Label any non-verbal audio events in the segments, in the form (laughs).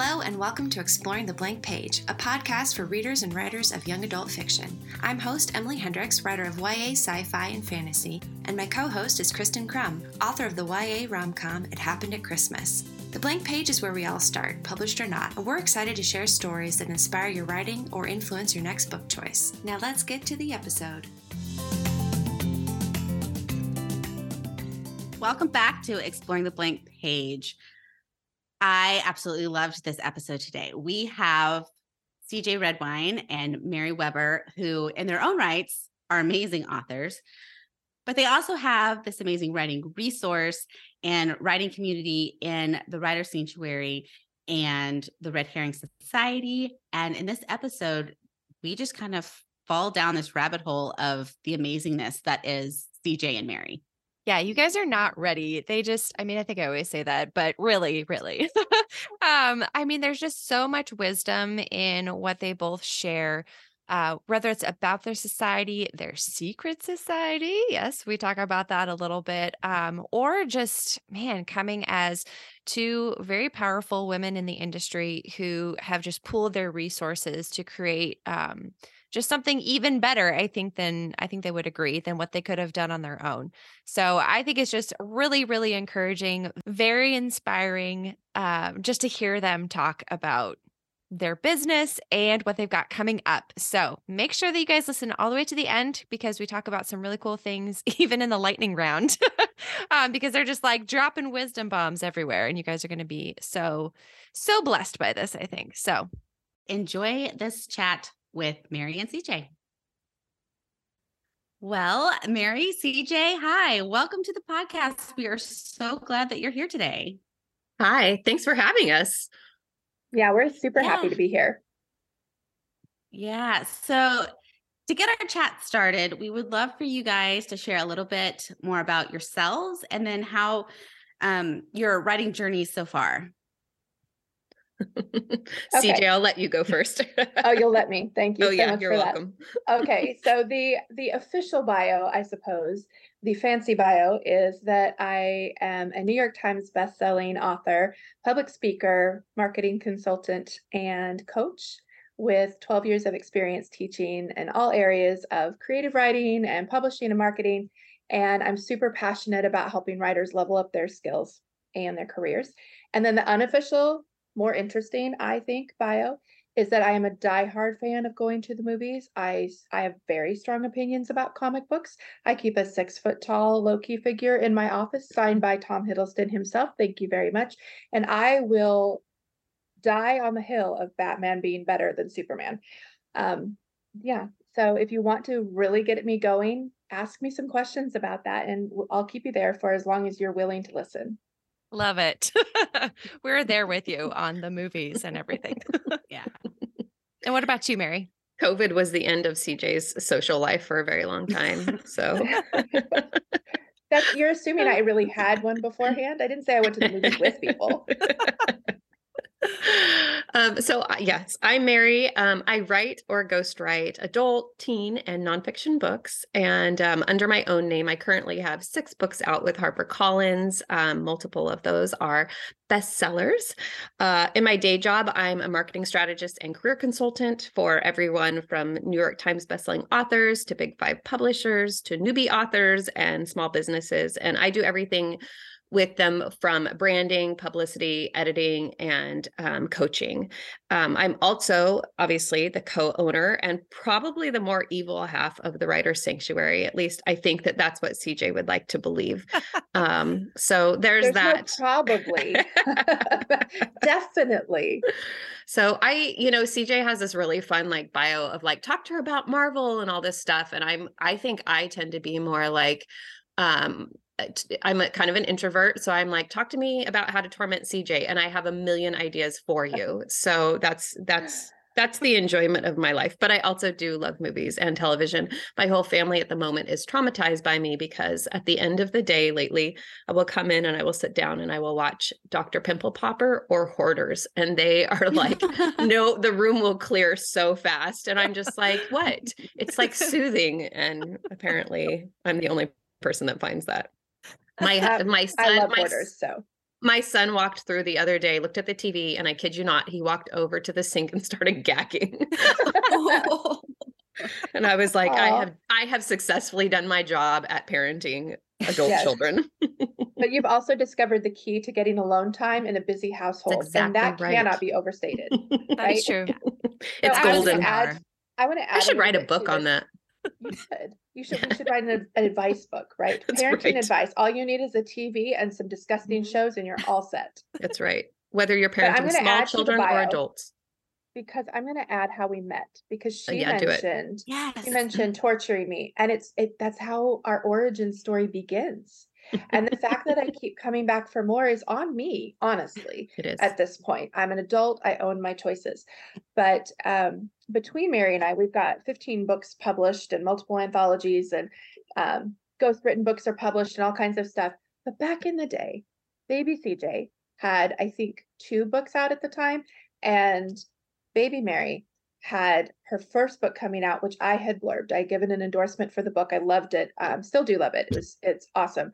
Hello, and welcome to Exploring the Blank Page, a podcast for readers and writers of young adult fiction. I'm host Emily Hendricks, writer of YA, sci fi, and fantasy, and my co host is Kristen Crum, author of the YA rom com It Happened at Christmas. The Blank Page is where we all start, published or not, and we're excited to share stories that inspire your writing or influence your next book choice. Now let's get to the episode. Welcome back to Exploring the Blank Page. I absolutely loved this episode today. We have CJ Redwine and Mary Weber, who, in their own rights, are amazing authors, but they also have this amazing writing resource and writing community in the Writer Sanctuary and the Red Herring Society. And in this episode, we just kind of fall down this rabbit hole of the amazingness that is CJ and Mary. Yeah, you guys are not ready. They just, I mean, I think I always say that, but really, really. (laughs) um, I mean, there's just so much wisdom in what they both share. Uh, whether it's about their society, their secret society, yes, we talk about that a little bit, um, or just man coming as two very powerful women in the industry who have just pooled their resources to create um, just something even better i think than i think they would agree than what they could have done on their own so i think it's just really really encouraging very inspiring um, just to hear them talk about their business and what they've got coming up. So make sure that you guys listen all the way to the end because we talk about some really cool things, (laughs) even in the lightning round, (laughs) um, because they're just like dropping wisdom bombs everywhere. And you guys are going to be so, so blessed by this, I think. So enjoy this chat with Mary and CJ. Well, Mary, CJ, hi. Welcome to the podcast. We are so glad that you're here today. Hi, thanks for having us. Yeah, we're super yeah. happy to be here. Yeah. So, to get our chat started, we would love for you guys to share a little bit more about yourselves and then how um, your writing journey so far. Okay. CJ, I'll let you go first. (laughs) oh, you'll let me. Thank you. Oh so yeah, you're welcome. That. Okay, (laughs) so the the official bio, I suppose, the fancy bio is that I am a New York Times best-selling author, public speaker, marketing consultant, and coach with 12 years of experience teaching in all areas of creative writing and publishing and marketing. And I'm super passionate about helping writers level up their skills and their careers. And then the unofficial more interesting, I think, bio is that I am a diehard fan of going to the movies. I I have very strong opinions about comic books. I keep a six foot tall Loki figure in my office, signed by Tom Hiddleston himself. Thank you very much. And I will die on the hill of Batman being better than Superman. Um, yeah. So if you want to really get at me going, ask me some questions about that, and I'll keep you there for as long as you're willing to listen. Love it. (laughs) We're there with you (laughs) on the movies and everything. (laughs) yeah. And what about you, Mary? COVID was the end of CJ's social life for a very long time. So that's you're assuming I really had one beforehand. I didn't say I went to the movies with people. Um, so uh, yes, I'm Mary. Um, I write or ghostwrite adult, teen, and nonfiction books. And um, under my own name, I currently have six books out with HarperCollins. Um, multiple of those are bestsellers. Uh, in my day job, I'm a marketing strategist and career consultant for everyone from New York Times bestselling authors to big five publishers to newbie authors and small businesses. And I do everything with them from branding, publicity, editing, and um, coaching. Um, I'm also obviously the co owner and probably the more evil half of the Writer's Sanctuary. At least I think that that's what CJ would like to believe. Um, so there's, there's that. No probably. (laughs) Definitely. So I, you know, CJ has this really fun like bio of like talk to her about Marvel and all this stuff. And I'm, I think I tend to be more like, um Uh, I'm a kind of an introvert, so I'm like, talk to me about how to torment CJ, and I have a million ideas for you. So that's that's that's the enjoyment of my life. But I also do love movies and television. My whole family at the moment is traumatized by me because at the end of the day, lately, I will come in and I will sit down and I will watch Dr. Pimple Popper or Hoarders, and they are (laughs) like, no, the room will clear so fast, and I'm just like, what? It's like soothing, and apparently, I'm the only person that finds that my (laughs) my son, I love my, Hoarders, so My son walked through the other day, looked at the TV, and I kid you not, he walked over to the sink and started gagging. (laughs) (laughs) and I was like, I have I have successfully done my job at parenting adult Yes. children. But you've also discovered the key to getting alone time in a busy household, and that right. cannot be overstated. That's right? true. it's I golden. gonna add- I want to add. I should write a book on this. that. You should. You should. We should (laughs) write an, an advice book, right? That's Parenting right. advice. All you need is a TV and some disgusting Mhm. shows, and you're all set. That's right. Whether you're But I'm parenting small add to the children or adults. Because I'm going to add how we met. Because Uh, she yeah, mentioned Yes. she mentioned torturing me, and it's it. That's how our origin story begins. And the fact that I keep coming back for more is on me, honestly. It is. at this point. I'm an adult, I own my choices. But um, between Mary and I, we've got 15 books published and multiple anthologies, and um, ghost written books are published and all kinds of stuff. But back in the day, Baby CJ had, I think, two books out at the time, and Baby Mary had her first book coming out, which I had blurbed. I had given an endorsement for the book. I loved it. Um, still do love it. It was it's awesome.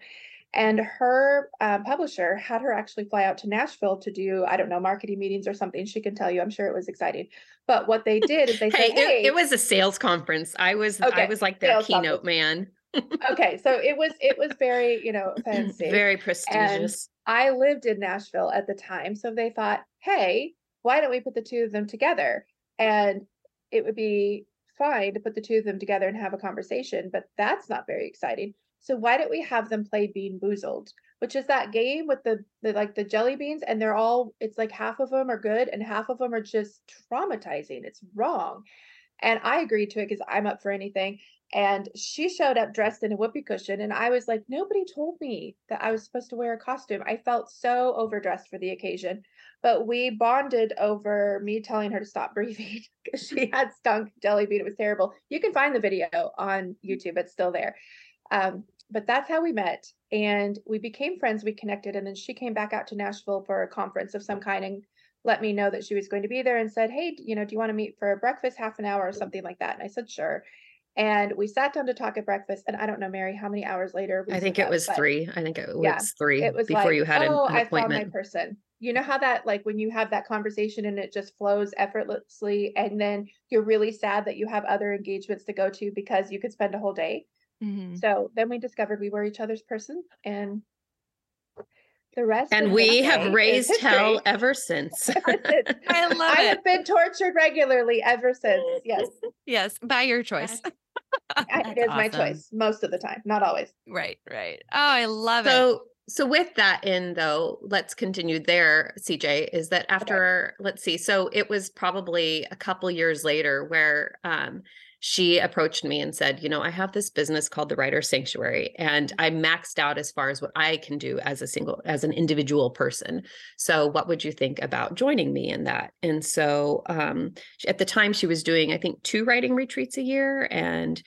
And her um, publisher had her actually fly out to Nashville to do, I don't know, marketing meetings or something. She can tell you. I'm sure it was exciting. But what they did is they hey, said, "Hey, it, it was a sales conference. I was I was like their keynote conference. man. (laughs) okay." So it was it was very you know fancy. Very prestigious. I lived in Nashville at the time, so they thought, "Hey, why don't we put the two of them together?" And it would be fine to put the two of them together and have a conversation, but that's not very exciting. So why don't we have them play Bean Boozled, which is that game with the, the like the jelly beans, and they're all it's like half of them are good and half of them are just traumatizing. It's wrong. And I agreed to it because I'm up for anything. And she showed up dressed in a whoopee cushion, and I was like, nobody told me that I was supposed to wear a costume. I felt so overdressed for the occasion. But we bonded over me telling her to stop breathing (laughs) because she had stunk jelly bean. It was terrible. You can find the video on YouTube, it's still there. Um, but that's how we met. And we became friends, we connected, and then she came back out to Nashville for a conference of some kind and let me know that she was going to be there and said, Hey, you know, do you want to meet for breakfast, half an hour or something like that? And I said, Sure. And we sat down to talk at breakfast. And I don't know, Mary, how many hours later? we I think it up, was but three. I think it Yeah, was three It was before like, you had an, oh, an I found my person. You know how that, like, when you have that conversation and it just flows effortlessly, and then you're really sad that you have other engagements to go to because you could spend a whole day. Mhm. So then we discovered we were each other's person, and the rest. And we have raised hell ever (laughs) since. I love I it. have been tortured regularly ever since. Yes, Yes, by your choice. (laughs) I- That's it is my choice most of the time, not always. right, right. Oh, I love it. so so with that in though let's continue there cj is that after let's see so it was probably a couple years later where um she approached me and said you know i have this business called the writer sanctuary and i maxed out as far as what i can do as a single as an individual person so what would you think about joining me in that and so um at the time she was doing i think two writing retreats a year and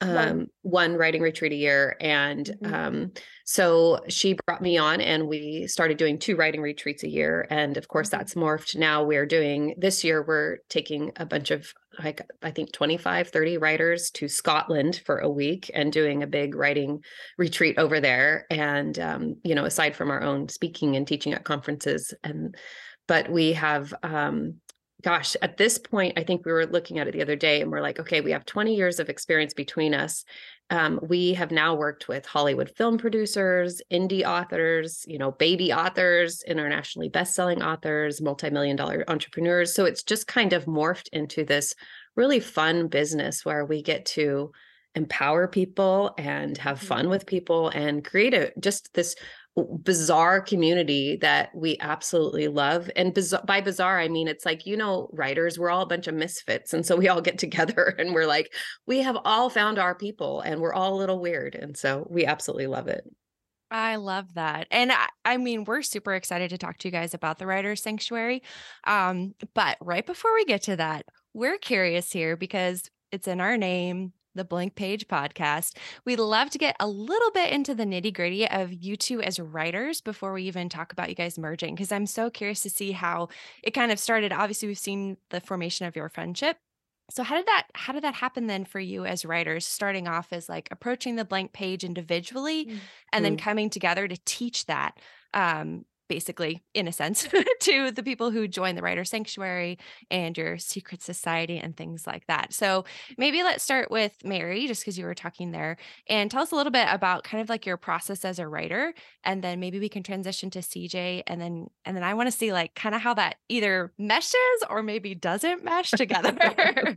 One. um one writing retreat a year and Mhm. um so she brought me on and we started doing two writing retreats a year. And of course, Mhm. that's morphed. Now we're doing this year, we're taking a bunch of like, I think 25, 30 writers to Scotland for a week and doing a big writing retreat over there. And, um, you know, aside from our own speaking and teaching at conferences and, but we have, um, gosh, at this point, I think we were looking at it the other day and we're like, okay, we have 20 years of experience between us um, we have now worked with Hollywood film producers, indie authors, you know, baby authors, internationally best-selling authors, multi-million dollar entrepreneurs. So it's just kind of morphed into this really fun business where we get to empower people and have Mhm. fun with people and create a just this bizarre community that we absolutely love and bizarre, by bizarre i mean it's like you know writers we're all a bunch of misfits and so we all get (laughs) together and we're like we have all found our people and we're all a little weird and so we absolutely love it I love that. And I, I mean, we're super excited to talk to you guys about the Writer's Sanctuary. Um, but right before we get to that, we're curious here because it's in our name, the Blank Page Podcast. We'd love to get a little bit into the nitty gritty of you two as writers before we even talk about you guys merging, because I'm so curious to see how it kind of started. Obviously, we've seen the formation of your friendship. So how did that how did that happen then for you as writers starting off as like approaching the blank page individually Mm. and then coming together to teach that um basically, in a sense, (laughs) to the people who join the Writer Sanctuary and your secret society and things like that. So maybe let's start with Mary, just because you were talking there, and tell us a little bit about kind of like your process as a writer, and then maybe we can transition to CJ, and then and then I want to see like kind of how that either meshes or maybe doesn't mesh (laughs) together. (laughs)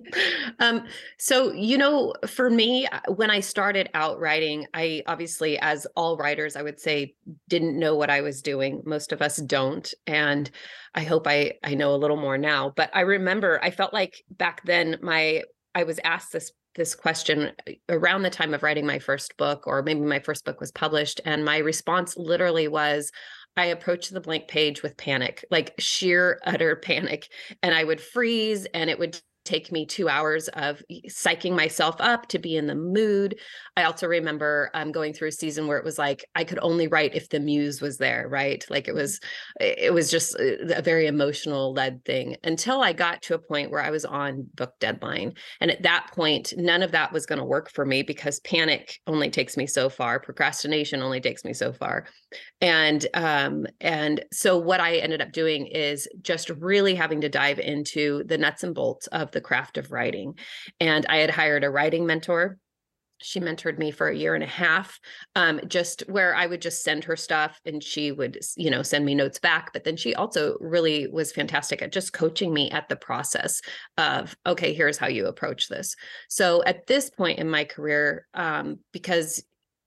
(laughs) um, so you know, for me, uh, when I started out writing, I obviously, as all writers, I would say, didn't know what I was doing. Most of us don't, and I hope I I know a little more now. But I remember I felt like back then my I was asked this this question uh, around the time of writing my first book, or maybe my first book was published, and my response literally was, I approached the blank page with panic, like sheer (laughs) utter panic. And I would freeze and it would take me two hours of psyching myself up to be in the mood. I also remember um, going through a season where it was like I could only write if the muse was there, right? Like it was, it was just a very emotional led thing until I got to a point where I was on book deadline. And at that point, none of that was going to work for me because panic only takes me so far, procrastination only takes me so far. And um, and so what I ended up doing is just really having to dive into the nuts and bolts of the craft of writing. And I had hired a writing mentor she mentored me for a year and a half um, just where i would just send her stuff and she would you know send me notes back but then she also really was fantastic at just coaching me at the process of okay here's how you approach this so at this point in my career um, because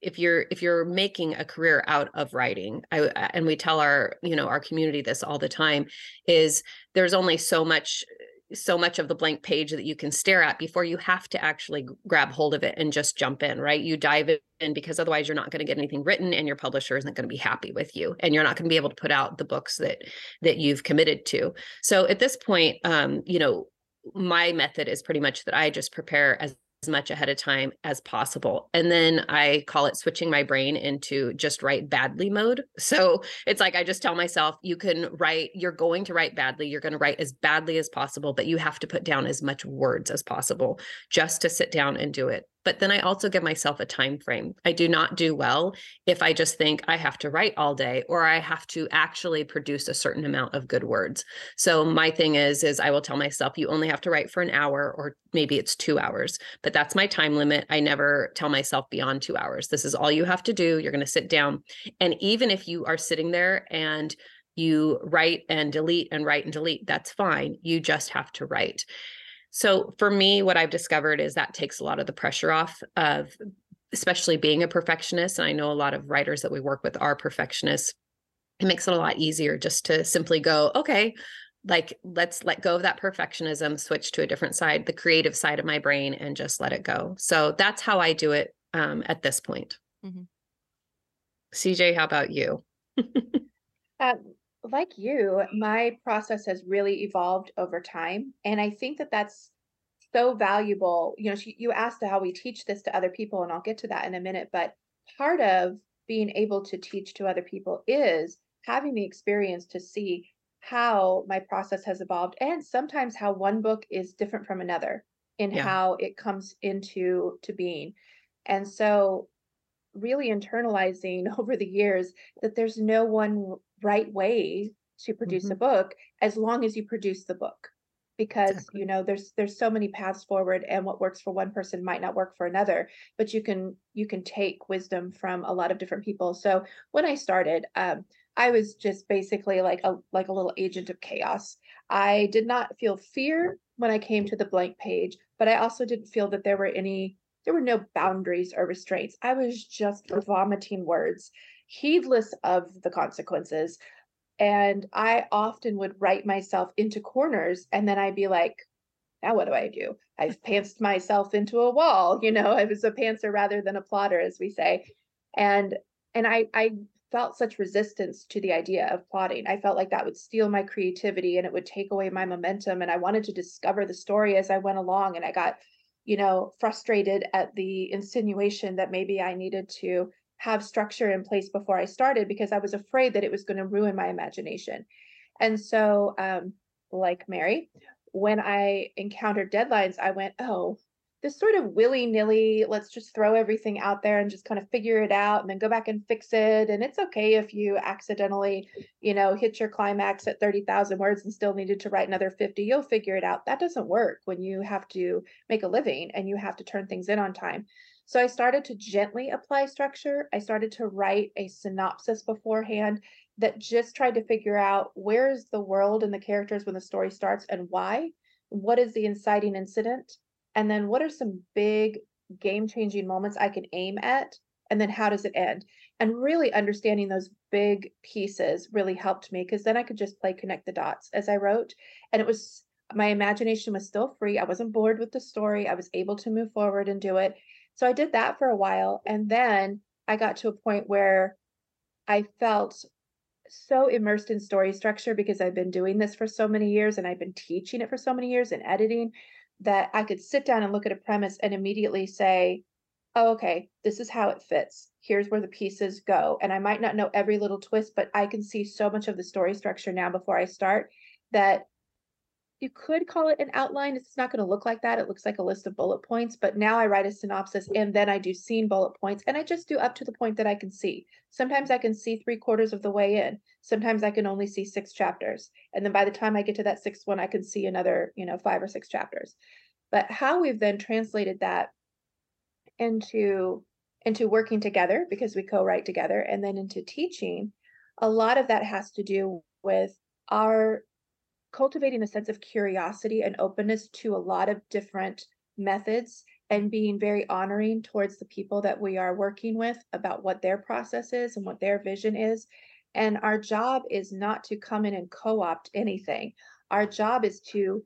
if you're if you're making a career out of writing I, and we tell our you know our community this all the time is there's only so much so much of the blank page that you can stare at before you have to actually grab hold of it and just jump in, right? You dive in because otherwise you're not going to get anything written and your publisher isn't going to be happy with you and you're not going to be able to put out the books that that you've committed to. So at this point, um, you know, my method is pretty much that I just prepare as much ahead of time as possible. And then I call it switching my brain into just write badly mode. (laughs) So it's like I just tell myself, you can write, you're going to write badly, you're going to write as badly as possible, but you have to put down as much words as possible just to sit down and do it but then I also give myself a time frame. I do not do well if I just think I have to write all day or I have to actually produce a certain amount of good words. So my thing is is I will tell myself you only have to write for an hour or maybe it's 2 hours, but that's my time limit. I never tell myself beyond 2 hours. This is all you have to do. You're going to sit down and even if you are sitting there and you write and delete and write and delete, that's fine. You just have to write. So for me, what I've discovered is that takes a lot of the pressure off of especially being a perfectionist. And I know a lot of writers that we work with are perfectionists. It makes it a lot easier just to simply go, okay, like let's let go of that perfectionism, switch to a different side, the creative side of my brain, and just let it go. So that's how I do it um, at this point. Mm-hmm. CJ, how about you? uh, (laughs) like you, my process has really evolved over time. And I think that that's so valuable. You know, you asked how we teach this to other people, and I'll get to that in a minute. But part of being able to teach to other people is having the experience to see how my process has evolved and sometimes how one book is different from another in yeah. how it comes into to being. And so really internalizing (laughs) over the years that there's no one right way to produce mm-hmm. a book as long as you produce the book because exactly. you know there's there's so many paths forward and what works for one person might not work for another but you can you can take wisdom from a lot of different people so when i started um i was just basically like a like a little agent of chaos i did not feel fear when i came to the blank page but i also didn't feel that there were any there were no boundaries or restraints i was just vomiting words heedless of the consequences. And I often would write myself into corners and then I'd be like, now what do I do? I've pantsed myself into a wall. You know, I was a pantser rather than a plotter, as we say. And and I I felt such resistance to the idea of plotting. I felt like that would steal my creativity and it would take away my momentum. And I wanted to discover the story as I went along. And I got, you know, frustrated at the insinuation that maybe I needed to have structure in place before I started because I was afraid that it was going to ruin my imagination. And so, um, like Mary, when I encountered deadlines, I went, oh, this sort of willy-nilly let's just throw everything out there and just kind of figure it out and then go back and fix it. And it's okay if you accidentally you know hit your climax at 30,000 words and still needed to write another 50 you'll figure it out. That doesn't work when you have to make a living and you have to turn things in on time. So I started to gently apply structure. I started to write a synopsis beforehand that just tried to figure out where's the world and the characters when the story starts and why? What is the inciting incident and then what are some big game changing moments I can aim at? And then how does it end? And really understanding those big pieces really helped me because then I could just play connect the dots as I wrote. And it was my imagination was still free. I wasn't bored with the story. I was able to move forward and do it. So I did that for a while. And then I got to a point where I felt so immersed in story structure because I've been doing this for so many years and I've been teaching it for so many years and editing that I could sit down and look at a premise and immediately say, oh, okay, this is how it fits. Here's where the pieces go. And I might not know every little twist, but I can see so much of the story structure now before I start that you could call it an outline. It's not going to look like that. It looks like a list of bullet points, but now I write a synopsis and then I do scene bullet points and I just do up to the point that I can see. Sometimes I can see three quarters of the way in. Sometimes I can only see six chapters. And then by the time I get to that sixth one, I can see another, you know, five or six chapters. But how we've then translated that into into working together because we co-write together and then into teaching, a lot of that has to do with our cultivating a sense of curiosity and openness to a lot of different methods and being very honoring towards the people that we are working with about what their process is and what their vision is. And our job is not to come in and co opt anything. Our job is to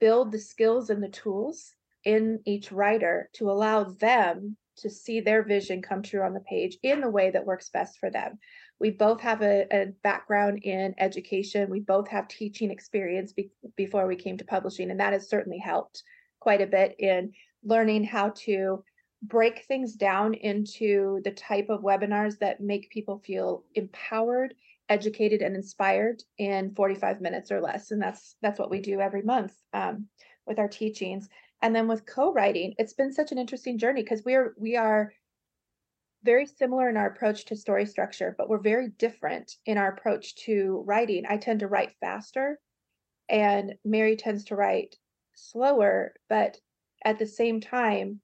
build the skills and the tools in each writer to allow them to see their vision come true on the page in the way that works best for them. We both have a, a background in education. We both have teaching experience be, before we came to publishing, and that has certainly helped quite a bit in learning how to break things down into the type of webinars that make people feel empowered educated and inspired in 45 minutes or less and that's that's what we do every month um, with our teachings and then with co-writing it's been such an interesting journey because we're we are very similar in our approach to story structure, but we're very different in our approach to writing. I tend to write faster, and Mary tends to write slower, but at the same time,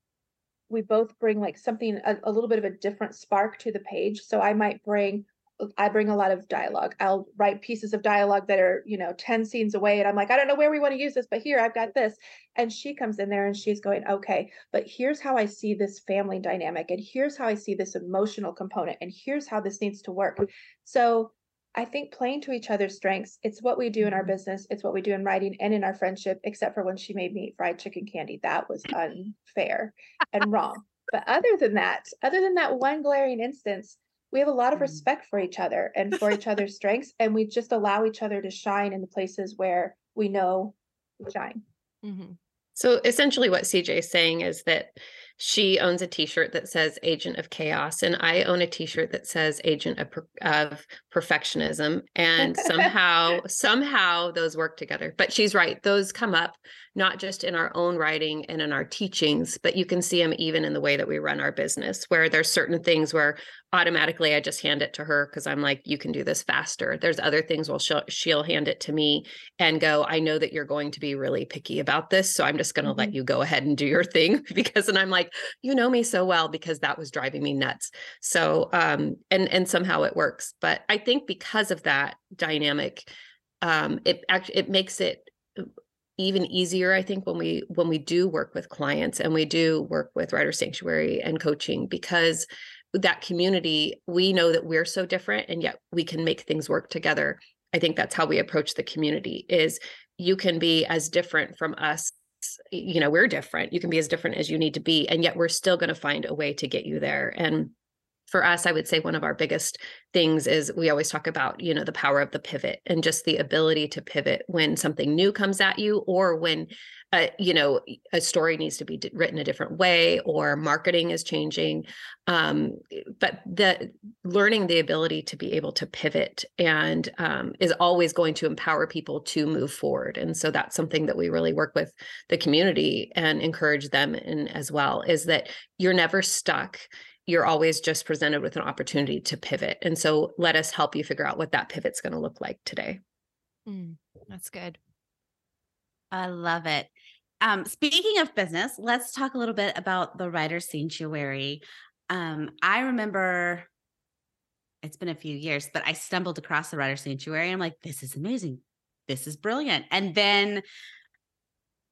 we both bring like something a, a little bit of a different spark to the page. So I might bring I bring a lot of dialogue. I'll write pieces of dialogue that are, you know, 10 scenes away. And I'm like, I don't know where we want to use this, but here I've got this. And she comes in there and she's going, okay, but here's how I see this family dynamic. And here's how I see this emotional component. And here's how this needs to work. So I think playing to each other's strengths, it's what we do in our mm-hmm. business. It's what we do in writing and in our friendship, except for when she made me fried chicken candy. That was unfair and wrong. But other than that, other than that one glaring instance, we have a lot of mm-hmm. respect for each other and for each other's strengths and we just allow each other to shine in the places where we know we shine mm-hmm. so essentially what cj is saying is that she owns a t-shirt that says agent of chaos and i own a t-shirt that says agent of, of perfectionism and (laughs) somehow somehow those work together but she's right those come up not just in our own writing and in our teachings but you can see them even in the way that we run our business where there's certain things where automatically I just hand it to her because I'm like, you can do this faster. There's other things where she'll, she'll hand it to me and go, I know that you're going to be really picky about this. So I'm just going to mm-hmm. let you go ahead and do your thing (laughs) because, and I'm like, you know me so well because that was driving me nuts. So, um, and, and somehow it works. But I think because of that dynamic, um, it actually, it makes it even easier i think when we when we do work with clients and we do work with writer sanctuary and coaching because that community, we know that we're so different and yet we can make things work together. I think that's how we approach the community is you can be as different from us you know we're different you can be as different as you need to be and yet we're still going to find a way to get you there and for us, I would say one of our biggest things is we always talk about, you know, the power of the pivot and just the ability to pivot when something new comes at you or when uh, you know a story needs to be written a different way or marketing is changing um, but the learning the ability to be able to pivot and um, is always going to empower people to move forward and so that's something that we really work with the community and encourage them in as well is that you're never stuck you're always just presented with an opportunity to pivot and so let us help you figure out what that pivot's going to look like today Mm, that's good. I love it. Um, speaking of business, let's talk a little bit about the Writer Sanctuary. Um, I remember it's been a few years, but I stumbled across the Writer Sanctuary. I'm like, this is amazing. This is brilliant. And then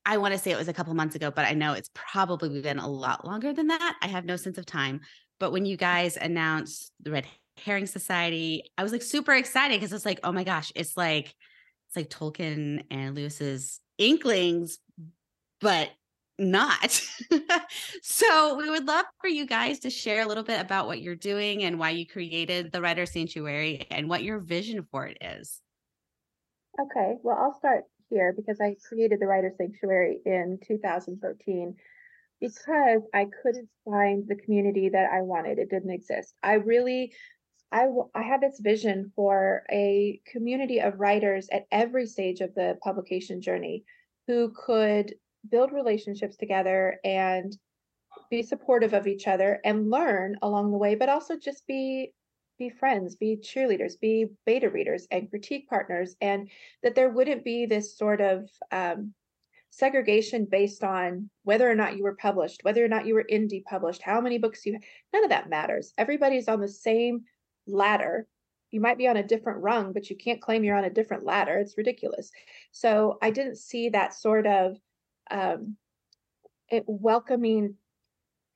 I want to say it was a couple months ago, but I know it's probably been a lot longer than that. I have no sense of time. But when you guys announced the Red Herring Society, I was like super excited because it's like, oh my gosh, it's like it's like Tolkien and Lewis's Inklings, but not. (laughs) so we would love for you guys to share a little bit about what you're doing and why you created the Writer Sanctuary and what your vision for it is. Okay, well, I'll start here because I created the Writer Sanctuary in 2013 because I couldn't find the community that I wanted. It didn't exist. I really I, I had this vision for a community of writers at every stage of the publication journey who could build relationships together and be supportive of each other and learn along the way, but also just be be friends, be cheerleaders, be beta readers and critique partners, and that there wouldn't be this sort of um, segregation based on whether or not you were published, whether or not you were indie published, how many books you none of that matters. Everybody's on the same ladder. You might be on a different rung, but you can't claim you're on a different ladder. It's ridiculous. So I didn't see that sort of um, welcoming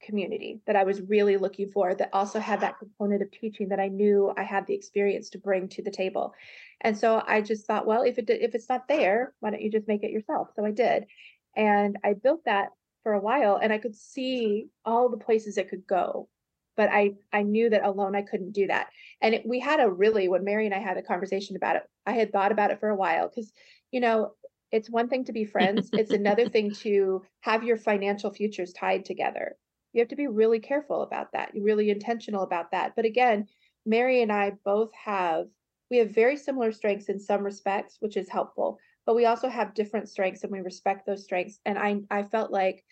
community that I was really looking for that also had that component of teaching that I knew I had the experience to bring to the table. And so I just thought, well, if it if it's not there, why don't you just make it yourself? So I did. And I built that for a while and I could see all the places it could go but I I knew that alone I couldn't do that. And it, we had a really when Mary and I had a conversation about it, I had thought about it for a while because you know it's one thing to be friends, it's another thing to have your financial futures tied together. You have to be really careful about that. Really intentional about that. But again, Mary and I both have we have very similar strengths in some respects, which is helpful. But we also have different strengths and we respect those strengths. And I I felt like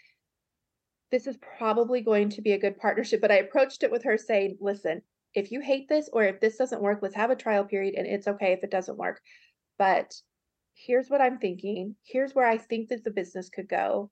this is probably going to be a good partnership. But I approached it with her saying, listen, if you hate this or if this doesn't work, let's have a trial period and it's okay if it doesn't work. But here's what I'm thinking. Here's where I think that the business could go.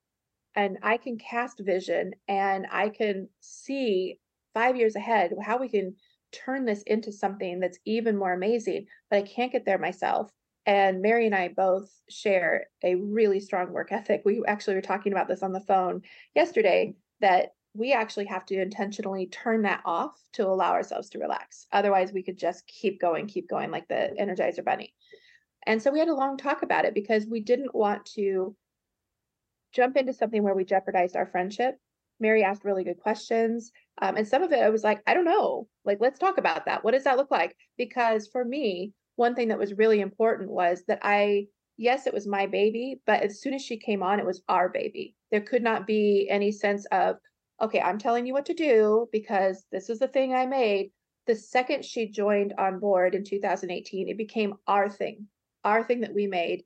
And I can cast vision and I can see five years ahead how we can turn this into something that's even more amazing. But I can't get there myself. And Mary and I both share a really strong work ethic. We actually were talking about this on the phone yesterday that we actually have to intentionally turn that off to allow ourselves to relax. Otherwise, we could just keep going, keep going like the Energizer Bunny. And so we had a long talk about it because we didn't want to jump into something where we jeopardized our friendship. Mary asked really good questions. Um, and some of it I was like, I don't know. Like, let's talk about that. What does that look like? Because for me, one thing that was really important was that I, yes, it was my baby, but as soon as she came on, it was our baby. There could not be any sense of, okay, I'm telling you what to do because this is the thing I made. The second she joined on board in 2018, it became our thing, our thing that we made.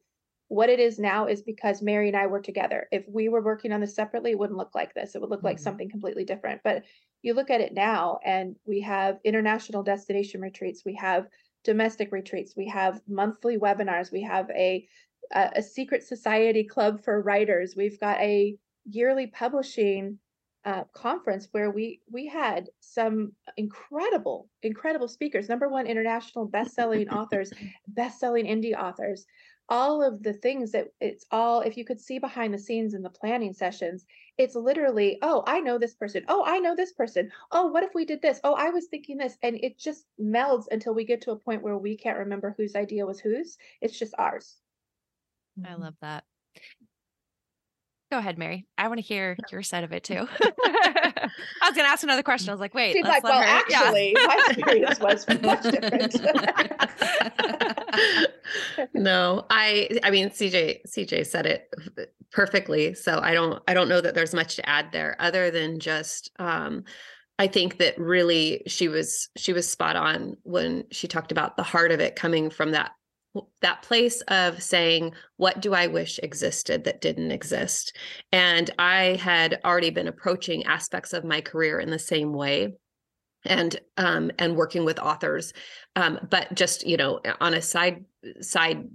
What it is now is because Mary and I were together. If we were working on this separately, it wouldn't look like this. It would look mm-hmm. like something completely different. But you look at it now, and we have international destination retreats. We have domestic retreats. We have monthly webinars. We have a, a, a secret society club for writers. We've got a yearly publishing uh, conference where we we had some incredible incredible speakers number one international best-selling authors (laughs) best-selling indie authors all of the things that it's all if you could see behind the scenes in the planning sessions it's literally oh i know this person. Oh i know this person. Oh what if we did this? Oh i was thinking this. And it just melds until we get to a point where we can't remember whose idea was whose. It's just ours. I mm-hmm. love that Go ahead, Mary. I want to hear your side of it too. (laughs) I was going to ask another question. I was like, wait. She's like, well, her, actually, yeah. my (laughs) experience was much different. (laughs) no, I, I mean, CJ, CJ said it perfectly. So I don't, I don't know that there's much to add there other than just, um, I think that really she was she was spot on when she talked about the heart of it coming from that that place of saying what do i wish existed that didn't exist? And i had already been approaching aspects of my career in the same way and um and working with authors um but just you know on a side side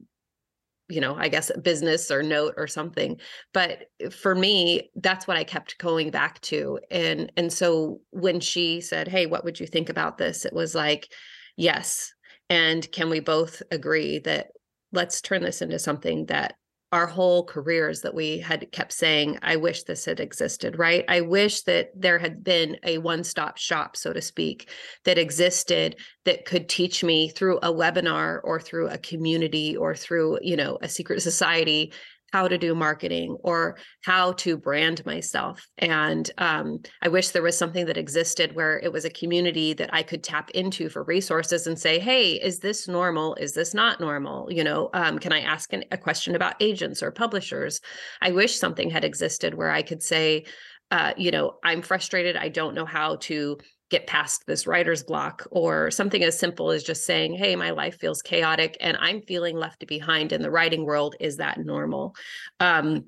you know i guess business or note or something. But for me that's what i kept going back to and and so when she said hey what would you think about this? it was like yes and can we both agree that let's turn this into something that our whole careers that we had kept saying, I wish this had existed, right? I wish that there had been a one stop shop, so to speak, that existed that could teach me through a webinar or through a community or through, you know, a secret (laughs) society how to do marketing or how to brand myself. And um, I wish there was something that existed where it was a community that I could tap into for resources and say, hey, is this normal? Is this not normal? You know, um, can I ask an, a question about agents or publishers? I wish something had existed where I could say, uh, you know, I'm frustrated. I don't know how to get past this writer's block or something as simple as just saying hey my life feels chaotic and i'm feeling left behind in the writing world. Is that normal? Um,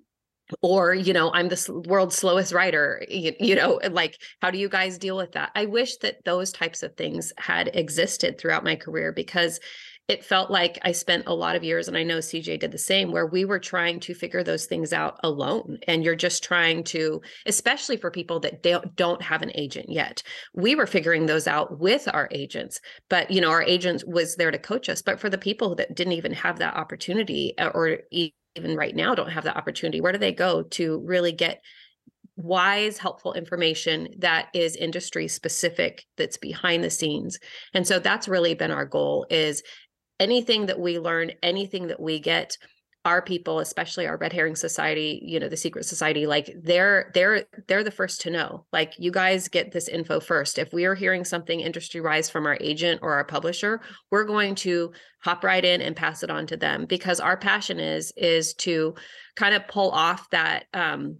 or you know i'm the world's slowest writer you, you, know like how do you guys deal with that? I wish that those types of things had existed throughout my career because it felt like I spent a lot of years, and I know CJ did the same, where we were trying to figure those things out alone. And you're just trying to, especially for people that don't have an agent yet, we were figuring those out with our agents. But, you know, our agent was there to coach us. But for the people that didn't even have that opportunity uh, or even right now don't have that opportunity, where do they go to really get wise helpful information that is industry specific that's behind the scenes and so that's really been our goal is anything that we learn, anything that we get, our people, especially our red herring society, you know, the secret society, like they're they're they're the first to know. Like you guys get this info first. If we are hearing something industry wise from our agent or our publisher, we're going to hop right in and pass it on to them because our passion is is to kind of pull off that um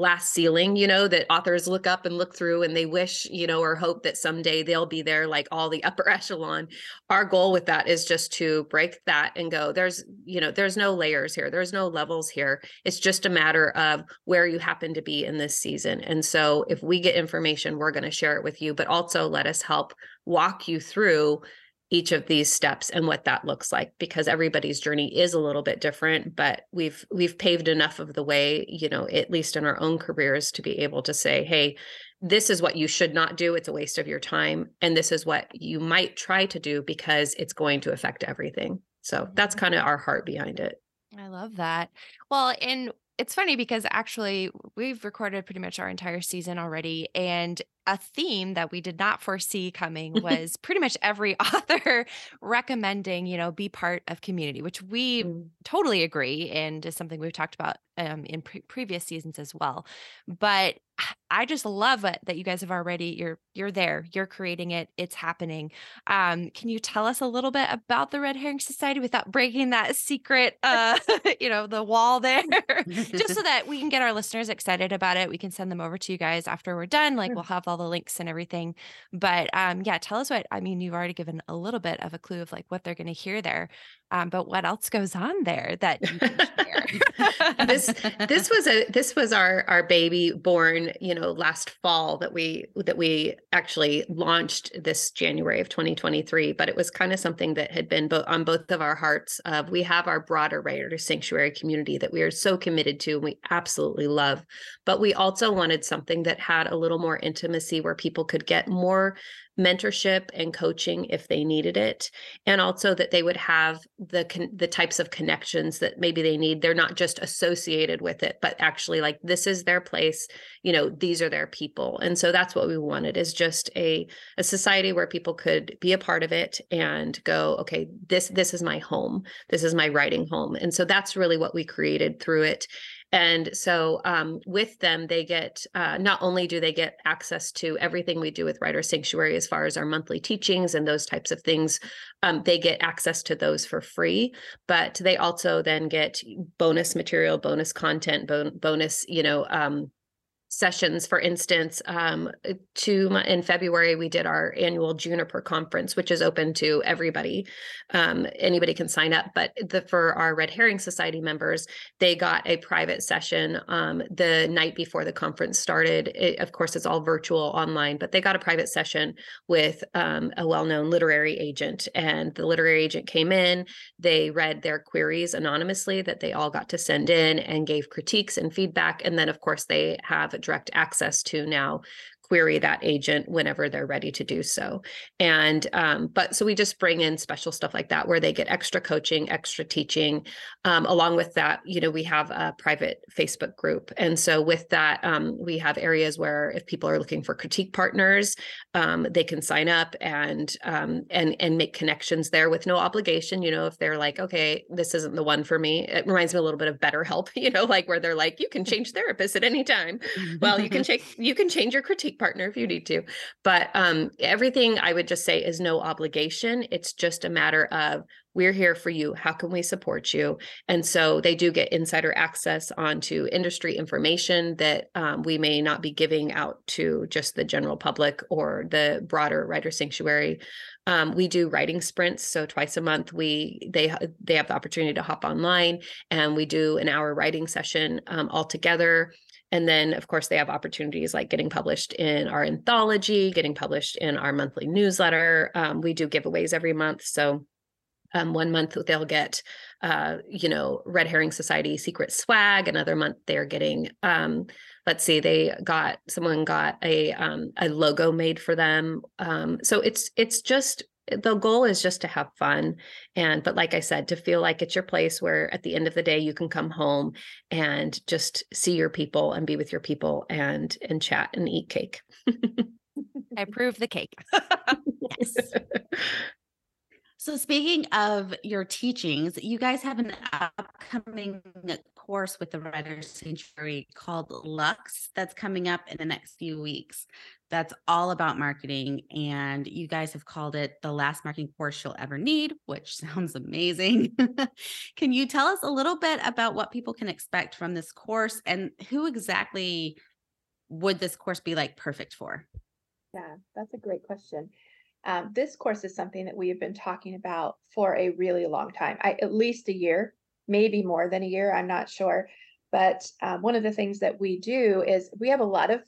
glass ceiling, you know, that authors look up and look through and they wish, you know, or hope that someday they'll be there like all the (laughs) upper echelon. Our goal with that is just to break that and go, there's, you know, there's no layers here, there's no levels here. It's just a matter of where you happen to be in this season. And so if we get information, we're going to share it with you, but also let us help walk you through each of these steps and what that looks like because everybody's journey is a little bit different but we've we've paved enough of the way you know at least in our own careers to be able to say hey this is what you should not do it's a waste of your time and this is what you might try to do because it's going to affect everything so that's mm-hmm. kind of our heart behind it I love that. Well, and it's funny because actually we've recorded pretty much our entire season already and a theme that we did not foresee coming (laughs) was pretty much every (laughs) author recommending you know be part of community which we mm. totally agree and is something we've talked about um, in pre- previous seasons as well. But (sighs) I just love it that you guys have already you're you're there you're creating it it's happening. Um can you tell us a little bit about the red herring society without (laughs) breaking that secret uh you know the wall there? Just so that we can get our listeners excited about it we can send them over to you guys after we're done like we'll have all the links and everything but um yeah tell us what I mean you've already given a little bit of a clue of like what they're going to hear there um, but what else goes on there that you can share? (laughs) this this was a this was our our baby born, you know, last fall that we that we actually launched this January of 2023. But it was kind of something that had been bo- on both of our hearts. Of we have our broader writer sanctuary community that we are so committed to and we absolutely love. But we also wanted something that had a little more intimacy where people could get more mentorship and coaching if they needed it and also that they would have the the types of connections that maybe they need. They're not just associated with it but actually like this is their place you know these are their people. And so that's what we wanted is just a a society where people could be a part of it and go okay this this is my home. This is my writing home. And so that's really what we created through it And so um, with them, they get uh, not only do they get access to everything we do with Writer Sanctuary as far as our monthly teachings and those types of things, um, they get access to those for free, but they also then get bonus material, bonus content, bon- bonus, you know, um, sessions for instance um, to in february we did our annual juniper conference which is open to everybody. Um, anybody can sign up but the for our red herring society members they got a private session um, the night before the conference started. It, of course it's all virtual online but they got a private session with um, a well-known literary agent and the literary agent came in. They read their queries anonymously that they all got to send in and gave critiques and feedback and then of course they have direct access to now query that agent whenever they're ready to do so. And um, but so we just bring in special stuff like that where they get extra coaching, extra teaching. Um, along with that, you know, we have a private Facebook group, and so with that, um, we have areas where if people are looking for critique partners, um, they can sign up and um, and and make connections there with no obligation. You know, if they're like, okay, this isn't the one for me, it reminds me a little bit of BetterHelp. (laughs) You know, like where they're like, you can (laughs) change therapists at any time. Well, you can (laughs) change you can change your critique partner if you need to. But um, everything I would just say is no obligation. It's just a matter of we're here for you. How can we support you? And so they do get insider access onto industry information that um, we may not be giving out to just the general public or the broader writer sanctuary. Um, we do writing sprints, so twice a month we they they have the opportunity to hop online and we do an hour writing session um, all together. And then, of course, they have opportunities like getting published in our anthology, getting published in our monthly newsletter. Um, we do giveaways every month. So um, one month they'll get, uh, you know, Red Herring Society secret swag. Another month they're getting, um, let's see, they got someone got a um, a logo made for them. Um, so it's it's just the goal is just to have fun and but like i said to feel like it's your place where at the end of the day you can come home and just see your people and be with your people and and chat and eat cake. I approve the cake. (laughs) Yes (laughs) so speaking of your teachings you guys have an upcoming course with the writers sanctuary called lux that's coming up in the next few weeks that's all about marketing. And you guys have called it the last marketing course you'll ever need, which (laughs) sounds amazing. can you tell us a little bit about what people can expect from this course and who exactly would this course be like perfect for? Yeah, that's a great question. Um, this course is something that we have been talking about for a really long time, I, at least a year, maybe more than a year. I'm not sure. But um, one of the things that we do is we have a lot of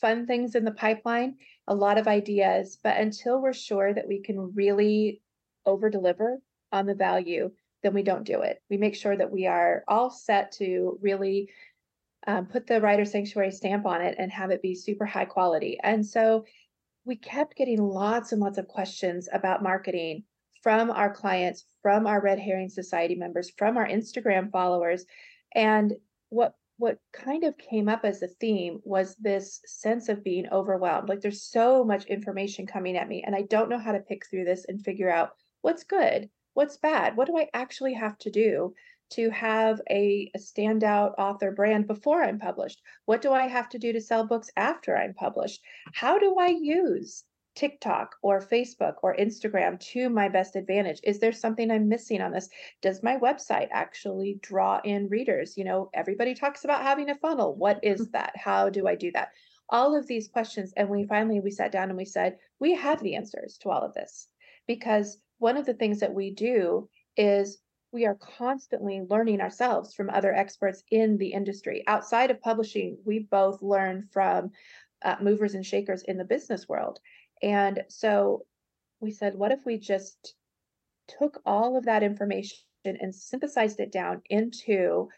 fun things in the pipeline, a lot of ideas, but until we're sure that we can really over deliver on the value, then we don't do it. We make sure that we are all set to really um, put the writer sanctuary stamp on it and have it be super high quality. And so we kept getting lots and lots of questions about marketing from our clients, from our Red Herring Society members, from our Instagram followers. And what what kind of came up as a theme was this sense of being overwhelmed. Like there's so much information coming at me, and I don't know how to pick through this and figure out what's good, what's bad, what do I actually have to do to have a, a standout author brand before I'm published? What do I have to do to sell books after I'm published? How do I use TikTok or Facebook or Instagram to my best advantage? Is there something I'm missing on this? Does my website actually draw in readers? You know, everybody talks about having a funnel. What is (laughs) that? How do I do that? All of these questions. And we finally we sat down and we said, we have the answers to all of this. Because one of the things that we do is we are constantly learning ourselves from other experts in the industry. Outside of publishing, we both learn from uh, movers and shakers in the business world. And so we said, what if we just took all of that information and synthesized it down into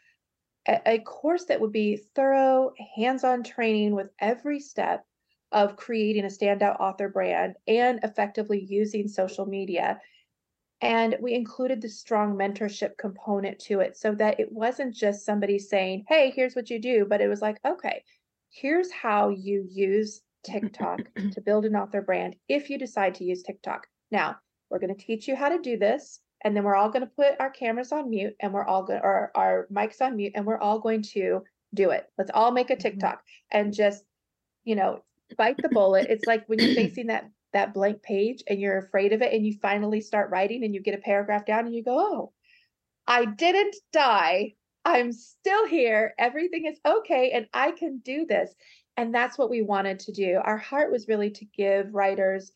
a, a course that would be thorough, hands on training with every step of creating a standout author brand and effectively using social media. And we included the strong mentorship component to it so that it wasn't just somebody saying, hey, here's what you do, but it was like, okay, here's how you use TikTok (clears throat) to build an author brand if you decide to use TikTok. Now, we're going to teach you how to do this. and then we're all going to put our cameras on mute and we're all going or our mics on mute and we're all going to do it. Let's all make a Mm-hmm. TikTok and just, you know, bite the bullet. It's like when you're facing that that blank page and you're afraid of it and you finally start writing and you get a paragraph down and you go, "Oh, I didn't die. I'm still here. Everything is okay and I can do this." And that's what we wanted to do. Our heart was really to give writers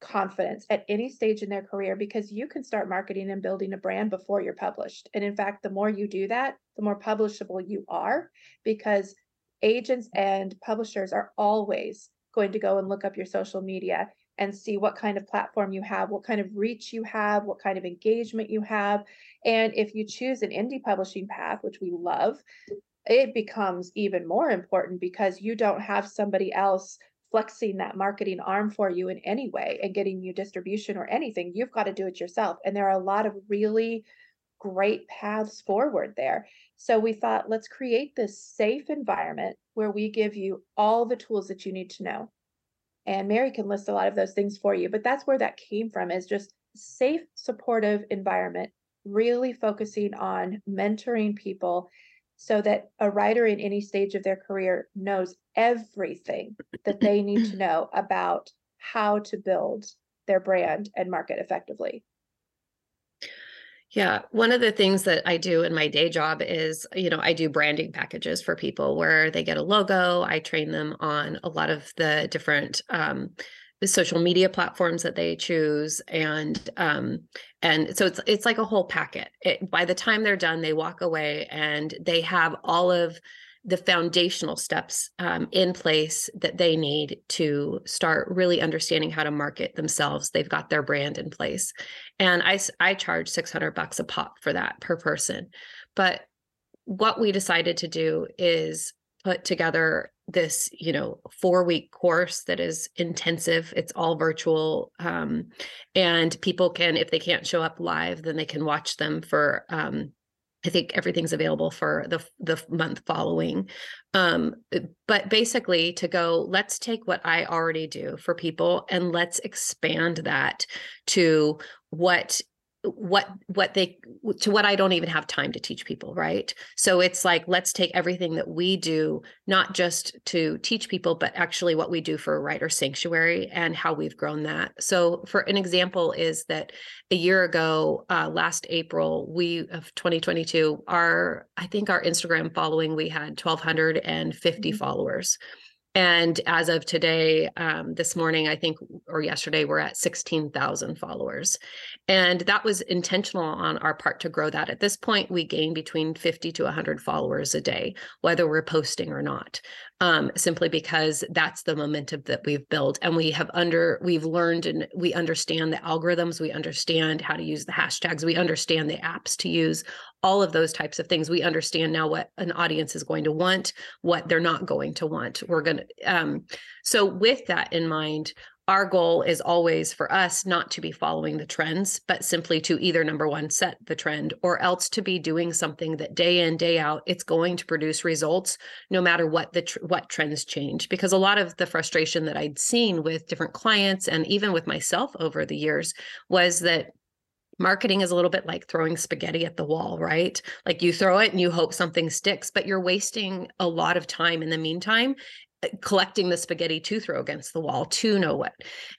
confidence at any stage in their career because you can start marketing and building a brand before you're published. And in fact, the more you do that, the more publishable you are because agents and publishers are always going to go and look up your social media and see what kind of platform you have, what kind of reach you have, what kind of engagement you have. And if you choose an indie publishing path, which we love, it becomes even more important because you don't have somebody else flexing that marketing arm for you in any way and getting you distribution or anything. You've got to do it yourself. And there are a lot of really great paths forward there. So we thought, let's create this safe environment where we give you all the tools that you need to know. And Mary can list a lot of those things for you, but that's where that came from is just safe, supportive environment, really focusing on mentoring people so that a writer in any stage of their career knows everything that they need to (clears throat) know about how to build their brand and market effectively. Yeah, one of the things that I do in my day job is, you know, I do branding packages for people where they get a logo. I train them on a lot of the different um, social media platforms that they choose, and um, and so it's it's like a whole packet. It, by the time they're done, they walk away and they have all of the foundational steps um, in place that they need to start really understanding how to market themselves. They've got their brand in place, and I I charge six hundred bucks a pop for that per person. But what we decided to do is put together this you know four week course that is intensive it's all virtual um, and people can if they can't show up live then they can watch them for um, I think everything's available for the the month following. Um, but basically, to go, let's take what I already do for people and let's expand that to what what what they to what I don't even have time to teach people, right? So it's like let's take everything that we do not just to teach people but actually what we do for a writer sanctuary and how we've grown that. So for an example is that a year ago uh, last April we of 2022 our I think our Instagram following we had 1250 Mhm. followers. And as of today, um, this morning, I think, or yesterday, we're at 16,000 followers. And that was intentional on our part to grow that. At this point, we gain between 50 to 100 followers a day, whether we're posting or not, um, simply because that's the momentum that we've built. And we have under, we've learned and we understand the algorithms, we understand how to use the hashtags, we understand the apps to use, all of those types of things. We understand now what an audience is going to want, what they're not going to want. We're going to, um, so with that in mind, our goal is always for us not to be following the trends, but simply to either number one, set the trend, or else to be doing something that day in, day out, it's going to produce results no matter what the tr- what trends change. Because a lot of the frustration that I'd seen with different clients and even with myself over the years was that marketing is a little bit like throwing spaghetti at the wall, right? Like you throw it and you hope something sticks, but you're wasting a lot of time in the meantime collecting the spaghetti to throw against the wall to know what.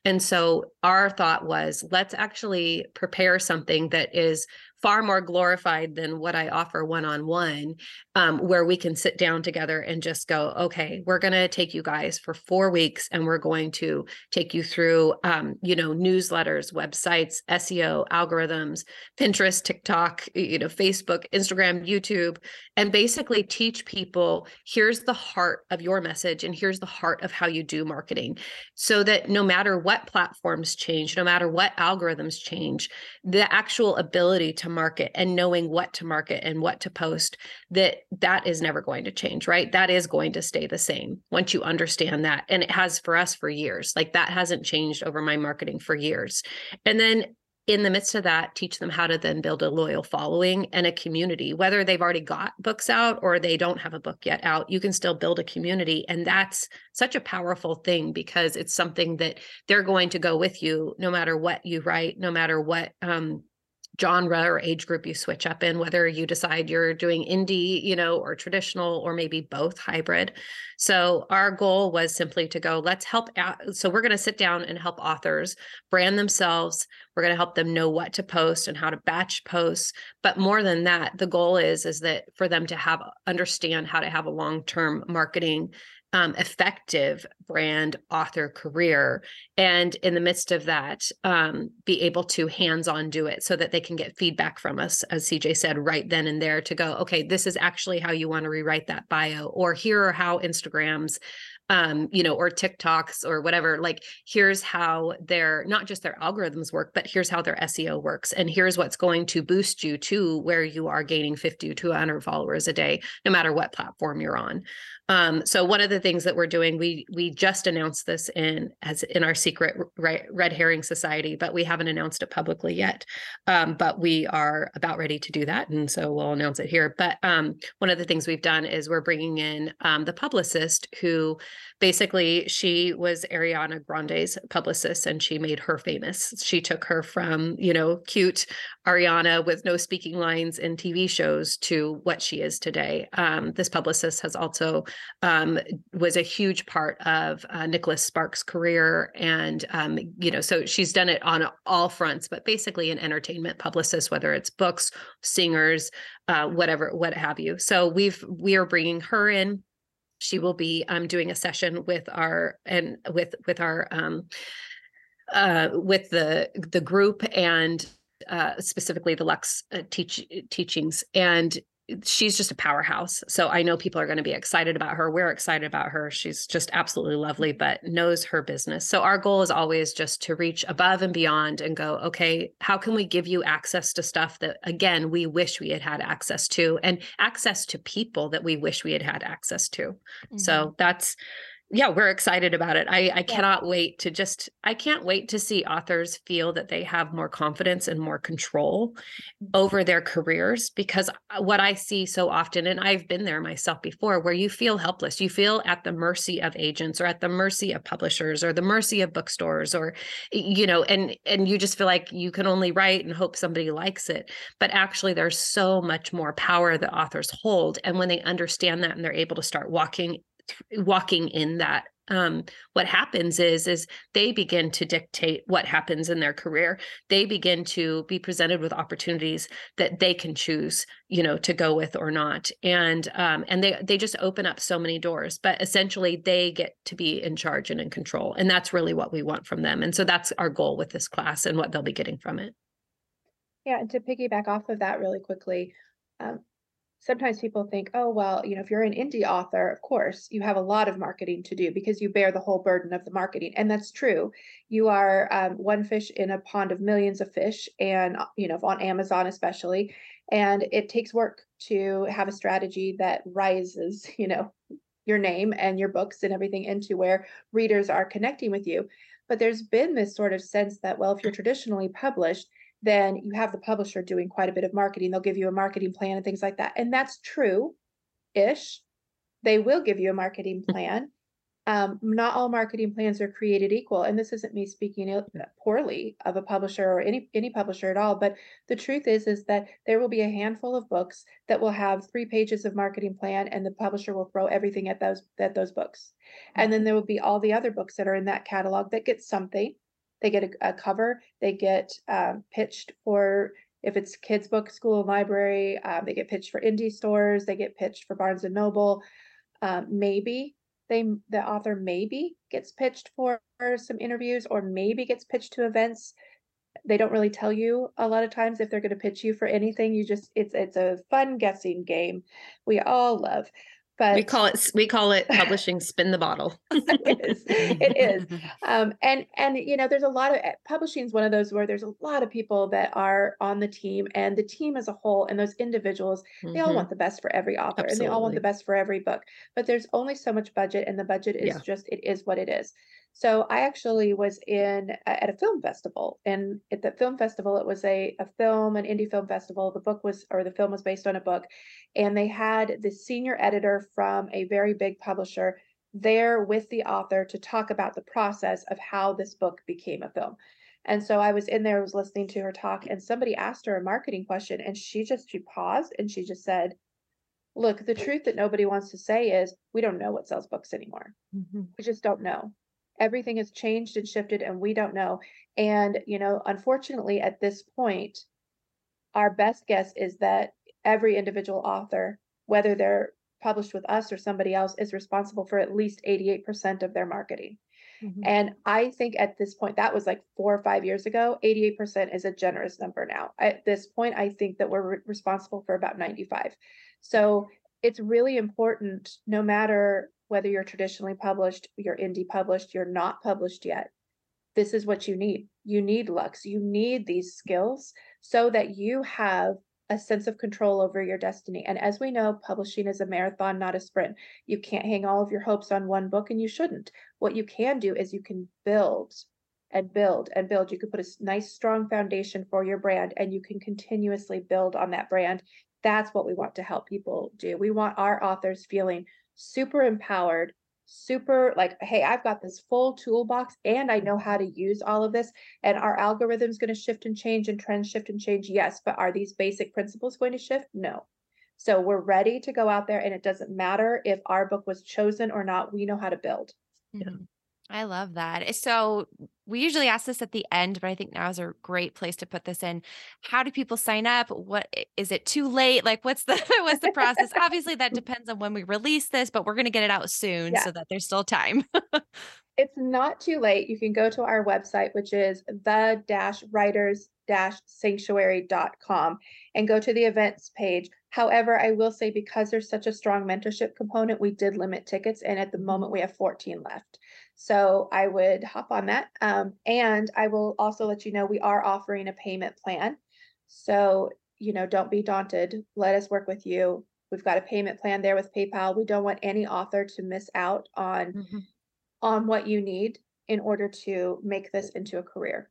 And so our thought was let's actually prepare something that is far more glorified than what I offer one on one, where we can sit down together and just go, okay, we're going to take you guys for four weeks and we're going to take you through, um, you know, newsletters, websites, SEO, algorithms, Pinterest, TikTok, you know, Facebook, Instagram, YouTube, and basically teach people here's the heart of your message and here's the heart of how you do marketing so that no matter what platforms change, no matter what algorithms change, the actual ability to market and knowing what to market and what to post that that is never going to change right? That is going to stay the same once you understand that and it has for us for years. Like that hasn't changed over my marketing for years. And then in the midst of that teach them how to then build a loyal following and a community. Whether they've already got books out or they don't have a book yet out you can still build a community and that's such a powerful thing because it's something that they're going to go with you no matter what you write no matter what um, genre or age group you switch up in, whether you decide you're doing indie, you know, or traditional, or maybe both hybrid. So our goal was simply to go, let's help. So we're going to sit down and help authors brand themselves. We're going to help them know what to post and how to batch posts. But more than that, the goal is, is that for them to have understand how to have a long-term marketing um, effective brand author career and in the midst of that um, be able to hands-on do it so that they can get feedback from us as cj said right then and there to go okay this is actually how you want to rewrite that bio or here are how instagrams um, you know, or TikToks or whatever. Like, here's how their not just their algorithms work, but here's how their SEO works. And here's what's going to boost you to where you are gaining 50 to 100 followers a day, no matter what platform you're on. Um, so one of the things that we're doing, we we just announced this in as in our secret red, herring society, but we haven't announced it publicly yet. Um, but we are about ready to do that, and so we'll announce it here. But um, one of the things we've done is we're bringing in um, the publicist who basically she was Ariana Grande's publicist, and she made her famous. She took her from you know cute Ariana with no speaking lines in TV shows to what she is today. Um, this publicist has also um, was a huge part of uh, Nicholas Sparks' career, and um, you know, so she's done it on all fronts, but basically an entertainment publicist, whether it's books, singers, uh, whatever, what have you. So we've we are bringing her in. She will be um, doing a session with our and with with our um, uh, with the the group and uh, specifically the Lux uh, teach teachings, and she's just a powerhouse. So I know people are going to be excited about her. We're excited about her. She's just absolutely lovely, but knows her business. So our goal is always just to reach above and beyond and go, okay, how can we give you access to stuff that, again, we wish we had had access to and access to people that we wish we had had access to? Mm-hmm. So that's yeah, we're excited about it. I, I yeah. cannot wait to just, I can't wait to see authors feel that they have more confidence and more control mm-hmm. over their careers because uh, what I see so often, and I've been there myself before, where you feel helpless, you feel at the mercy of agents or at the mercy of publishers or the mercy of bookstores or, you know, and, and you just feel like you can only write and hope somebody likes it. But actually, there's so much more power that authors hold. And when they understand that and they're able to start walking walking in that um, what happens is is they begin to dictate what happens in their career. They begin to be presented with opportunities that they can choose you know to go with or not. And um, and they they just open up so many doors but essentially they get to be in charge and in control and that's really what we want from them. And so that's our goal with this class and what they'll be getting from it. Yeah and to piggyback off of that really quickly um, sometimes people think, oh, well, you know, if you're an indie author, of course, you have a lot of marketing to do because you bear the whole burden of the marketing. And that's true. You are um, one fish in a pond of millions of fish, and, uh, you know, on Amazon especially. And it takes work to have a strategy that rises, (laughs) you know, your name and your books and everything into where readers are connecting with you. But there's been this sort of sense that, well, if you're traditionally published, then you have the publisher doing quite a bit of marketing. They'll give you a marketing plan and things like that. And that's true ish. They will give you a marketing mm. plan. Um, not all marketing plans are created equal. And this isn't me speaking poorly of a publisher or any any publisher at all. But the truth is, is that there will be a handful of books that will have three pages of marketing plan, and the publisher will throw everything at those at those books. And then mm-hmm. there will be all the other books that are in that catalog that get something they get a, a cover. They get um, pitched for if it's kids book, school and library. Um, they get pitched for indie stores. They get pitched for Barnes and Noble. Um, maybe they the author maybe gets pitched for some interviews or maybe gets pitched to events they don't really tell you a lot of times if they're going to pitch you for anything you just it's it's a fun guessing game we all love but we call it we call it publishing spin the bottle (laughs) it is it is (laughs) um, and and you know there's a lot of eh, publishing is one of those where there's a lot of people that are on the team and the team as a whole and those individuals mm-hmm. they all mm-hmm. want the best for every author Absolutely. and they all want the best for every book but there's only so much budget and the budget is yeah. just it is what it is so I actually was in at a film festival, and at the film festival, it was a a film, an indie film festival. The book was, or the film was based on a book, and they had the senior editor from a very big publisher there with the author to talk about the process of how this book became a film. And so I was in there, was listening to her talk, and somebody asked her a marketing question, and she just she paused and she just said, Look, the truth that nobody wants to say is we don't know what sells books anymore. Mm-hmm. We just don't know. Everything has changed and shifted, and we don't know. And, you know, unfortunately, at this point, our best guess is that every individual author, whether they're published with us or somebody else, is responsible for at least 88% of their marketing. Mhm. And I think at this point, that was like four or five years ago, 88% is a generous number now. At this point, I think that we're re- responsible for about 95. So it's really important, no matter whether you're traditionally published, you're indie published, you're not published yet. This is what you need. You need Lux. You need these skills so that you have a sense of control over your destiny. And as we know, publishing is a marathon, not a sprint. You can't hang all of your hopes on one book, and you shouldn't. What you can do is you can build and build and build. You can put a nice, strong foundation for your brand, and you can continuously build on that brand. That's what we want to help people do. We want our authors feeling super empowered, super like, hey, I've got this full toolbox and I know how to use all of this. And our algorithm's going to shift and change and trends shift and change. Yes, but are these basic principles going to shift? No. So we're ready to go out there, and it doesn't matter if our book was chosen or not. We know how to build. Yeah. I love that. Eh, So we usually ask this at the end, but I think now is a great place to put this in. How do people sign up? What is it too late? Like what's the (laughs) what's the process? Obviously that (laughs) depends on when we release this, but we're going to get it out soon Yeah. so that there's still time. (laughs) It's not too late. You can go to our website, which is the dash writers dash sanctuary.com and go to the events page. However, I will say because there's such a strong mentorship component, we did limit tickets, and at the moment we have 14 left. So I would hop on that. Um, and I will also let you know we are offering a payment plan. So, you know, don't be daunted. Let us work with you. We've got a payment plan there with PayPal. We don't want any author to miss out on on what you need in order to make this into a career.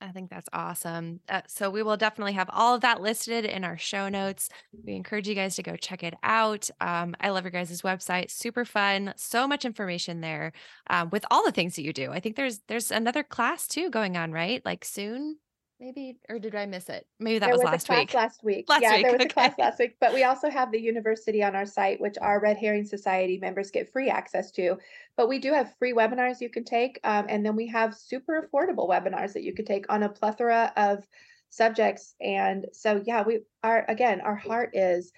I think that's awesome. Uh, so we will definitely have all of that listed in our show notes. We encourage you guys to go check it out. Um, I love your guys' website; super fun. So much information there um, with all the things that you do. I think there's there's another class too going on, right? Like soon, maybe, or did I miss it? Maybe that there was, was, last a class week. last week. Last yeah, week, there was a class last week, but we also have the university on our site, which our Red Herring Society members get free access to. But we do have free webinars you can take, um, and then we have super affordable webinars that you can take on a plethora of subjects. And so, yeah, we are again, our heart is.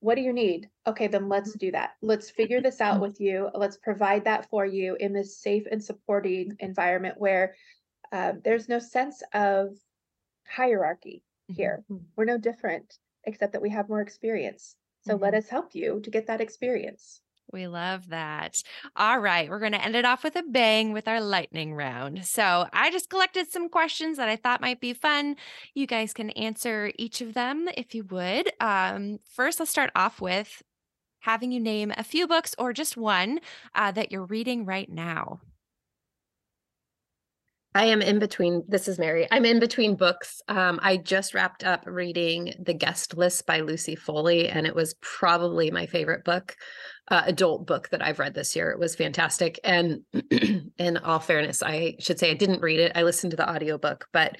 What do you need? Okay, then let's do that. Let's figure this out with you. Let's provide that for you in this safe and supporting environment where um, there's no sense of hierarchy Mhm. here. We're no different, except that we have more experience. So let Mhm. us help you to get that experience. We love that. All right, we're going to end it off with a bang with our lightning round. So, I just collected some questions that I thought might be fun. You guys can answer each of them if you would. Um, first, let's start off with having you name a few books or just one uh, that you're reading right now. I am in between. This is Mary. I'm in between books. Um, I just wrapped up reading The Guest List by Lucy Foley, and it was probably my favorite book, uh, adult book that I've read this year. It was fantastic. And (clears throat) in all fairness, I should say I didn't read it. I listened to the audiobook, but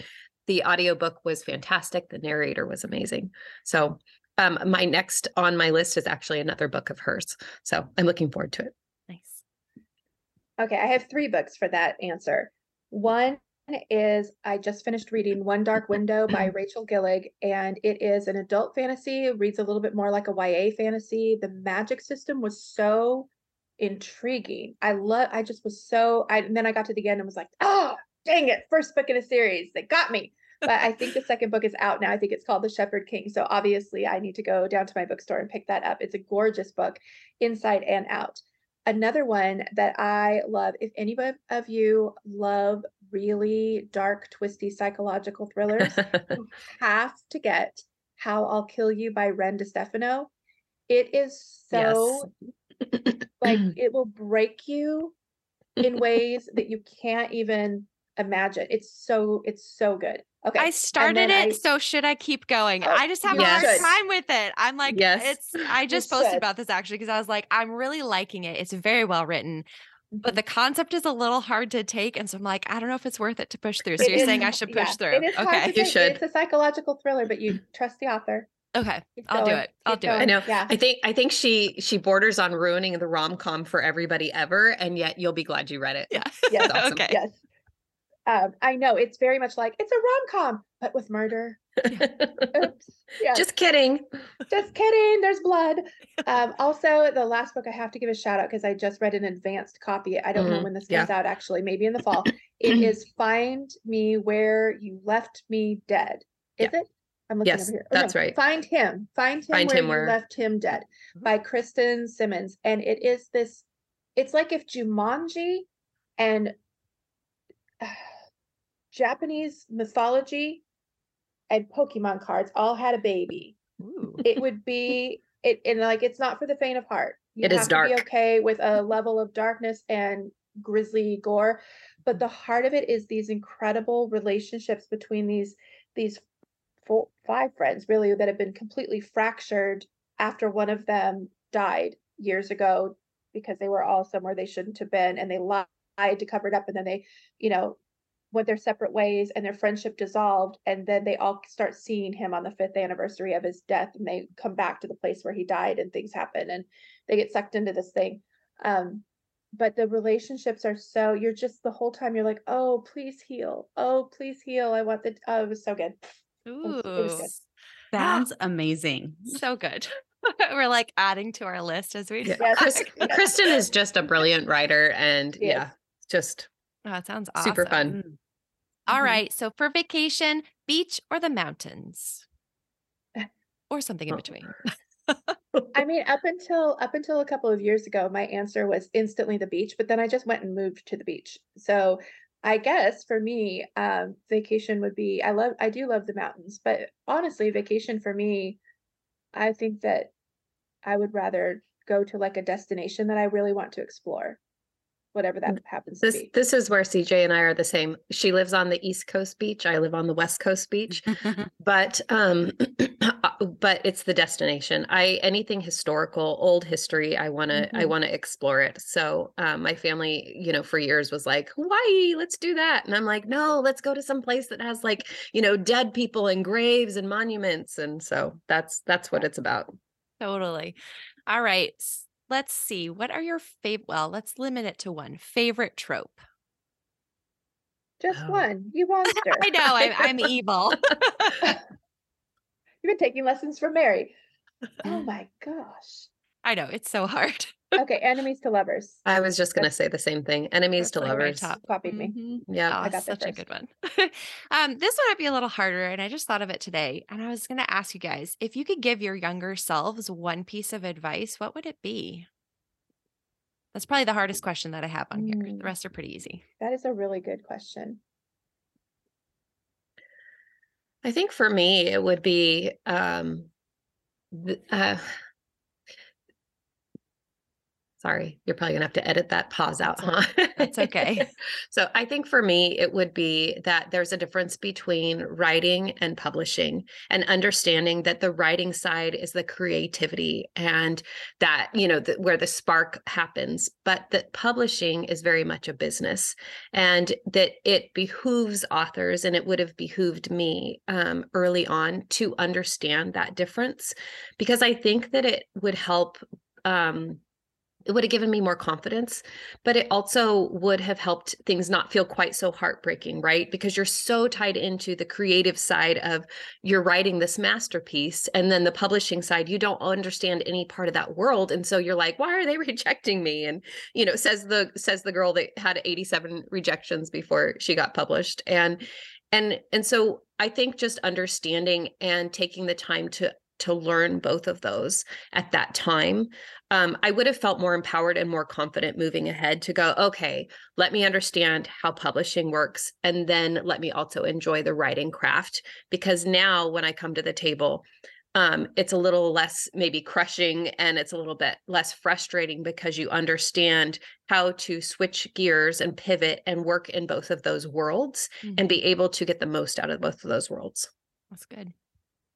the audiobook was fantastic. The narrator was amazing. So um, my next on my list is actually another book of hers. So I'm looking forward to it. Nice. Okay, I have three books for that answer. One is I just finished reading One Dark Window by (clears throat) Rachel Gillig, and it is an adult fantasy. It reads a little bit more like a YA fantasy. The magic system was so intriguing. I love, I just was so, I, and then I got to the end and was like, oh, dang it, first book in a series. They got me. But I think the (laughs) second book is out now. I think it's called The Shepherd King. So obviously, I need to go down to my bookstore and pick that up. It's a gorgeous book, inside and out. Another one that I love, if any of you love really dark, twisty psychological thrillers, (laughs) you have to get How I'll Kill You by Ren DeStefano. It is so like (clears throat) it will break you in ways that you can't even imagine. It's so it's so good. Okay. I started it, I- so should I keep going? Oh, I just have you a hard time with it. I'm like, Yes. it's. I You just posted should. about this actually because I was like, I'm really liking it. It's very well written. but Mhm. the concept is a little hard to take. And so I'm like, I don't know if it's worth it to push through. So It you're is- saying I should push yeah, through. It is hard okay. You take. should. It's a psychological thriller, but you trust the author. Okay. I'll do it. I'll do it. I know. Yeah. I think I think she she borders on ruining the rom com for everybody ever, and yet you'll be glad you read it. Yeah. Yes. awesome. okay. Yes. Um, I know it's very much like it's a rom com, but with murder. (laughs) Oops. Yeah. Just kidding. just kidding. There's blood. (laughs) Um, also, the last book I have to give a shout out because I just read an advanced copy. I don't know Mhm. when this Yeah. comes out. Actually, maybe in the fall. (clears throat) It is "Find Me Where You Left Me Dead." Is it? I'm looking Yes, over here. Oh, no, that's right. Find him. Find him Find where him you where- left him dead Mhm. by Kristen Simmons, and it is this. It's like if Jumanji and (sighs) Japanese mythology and Pokemon cards all had a baby Ooh. it would be it and like it's not for the faint of heart. You It is have to be dark. okay with a level of darkness and grisly gore, but the heart of it is these incredible relationships between these these four, five friends really that have been completely fractured after one of them died years ago because they were all somewhere they shouldn't have been and they lied to cover it up and then they, you know, went their separate ways and their friendship dissolved and then they all start seeing him on the fifth anniversary of his death and they come back to the place where he died and things happen and they get sucked into this thing um but the relationships are so you're just the whole time you're like oh please heal oh please heal i want the oh it was so good was- it was Ooh. good. Sounds amazing. So good. (laughs) We're like adding to our list as we Yeah. (laughs) Yes, Kristen is just a brilliant writer, and She is. yeah, just Oh, it sounds awesome. super fun. mm-hmm. right. So for vacation, beach or the mountains? Or something in Oh. between. (laughs) (laughs) i mean up until up until a couple of years ago my answer was instantly the beach but then i just went and moved to the beach so i guess for me um vacation would be i love i do love the mountains but honestly vacation for me i think that i would rather go to like a destination that i really want to explore whatever that happens to This be this is where CJ and I are the same. She lives on the East Coast beach. I live on the West Coast beach. (laughs) but um (clears throat) but it's the destination i anything historical old history i want to i Mhm. want to explore it so um my family you know for years was like hawaii let's do that and i'm like no let's go to some place that has like you know dead people and graves and monuments and so that's that's what it's about Totally. All right. S- Let's see. What are your favorite? Well, let's limit it to one favorite trope. just Oh. one you (laughs) monster I know I'm, I'm (laughs) evil. (laughs) you've been taking lessons from mary oh my gosh I know it's so hard. Okay enemies to lovers i was just going to say the same thing enemies to That's like my lovers top. copied me Mhm. yeah Oh, I got there such a good one. (laughs) um, this one might be a little harder, and I just thought of it today. And I was going to ask you guys if you could give your younger selves one piece of advice, what would it be? That's probably the hardest question that I have on here. Mm. The rest are pretty easy. that is a really good question i think for me it would be um th- uh Sorry, you're probably gonna have to edit that pause out, huh? That's okay. (laughs) so I think for me, it would be that there's a difference between writing and publishing and understanding that the writing side is the creativity and that, you know, the, where the spark happens, but that publishing is very much a business and that it behooves authors and it would have behooved me um, early on to understand that difference because I think that it would help. Um, it would have given me more confidence, but it also would have helped things not feel quite so heartbreaking, right? Because you're so tied into the creative side of you're writing this masterpiece, and then the publishing side, you don't understand any part of that world, and so you're like, why are they (laughs) rejecting me? And you know, says the says the girl that had 87 rejections before she got published, and and and so I think just understanding and taking the time to to learn both of those at that time um, I would have felt more empowered and more confident moving ahead to go, okay, let me understand how publishing works. And then let me also enjoy the writing craft. Because now when I come to the table, um, it's a little less maybe crushing and it's a little bit less frustrating because you understand how to switch gears and pivot and work in both of those worlds and be able to get the most out of both of those worlds. That's good.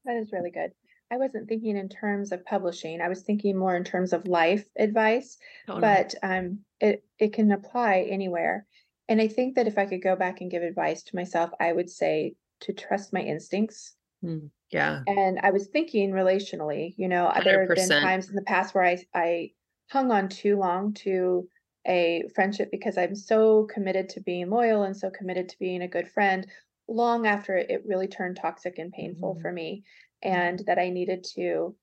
That is really good. I wasn't thinking in terms of publishing. I was thinking more in terms of life advice, but um, it it can apply anywhere. And I think that if I could go back and give advice to myself, I would say to trust my instincts. Mm, Yeah. And I was thinking relationally, you know, uh, there have been times in the past where I I hung on too long to a friendship because I'm so committed to being loyal and so committed to being a good friend long after it really turned toxic and painful Mhm. for me and that I needed to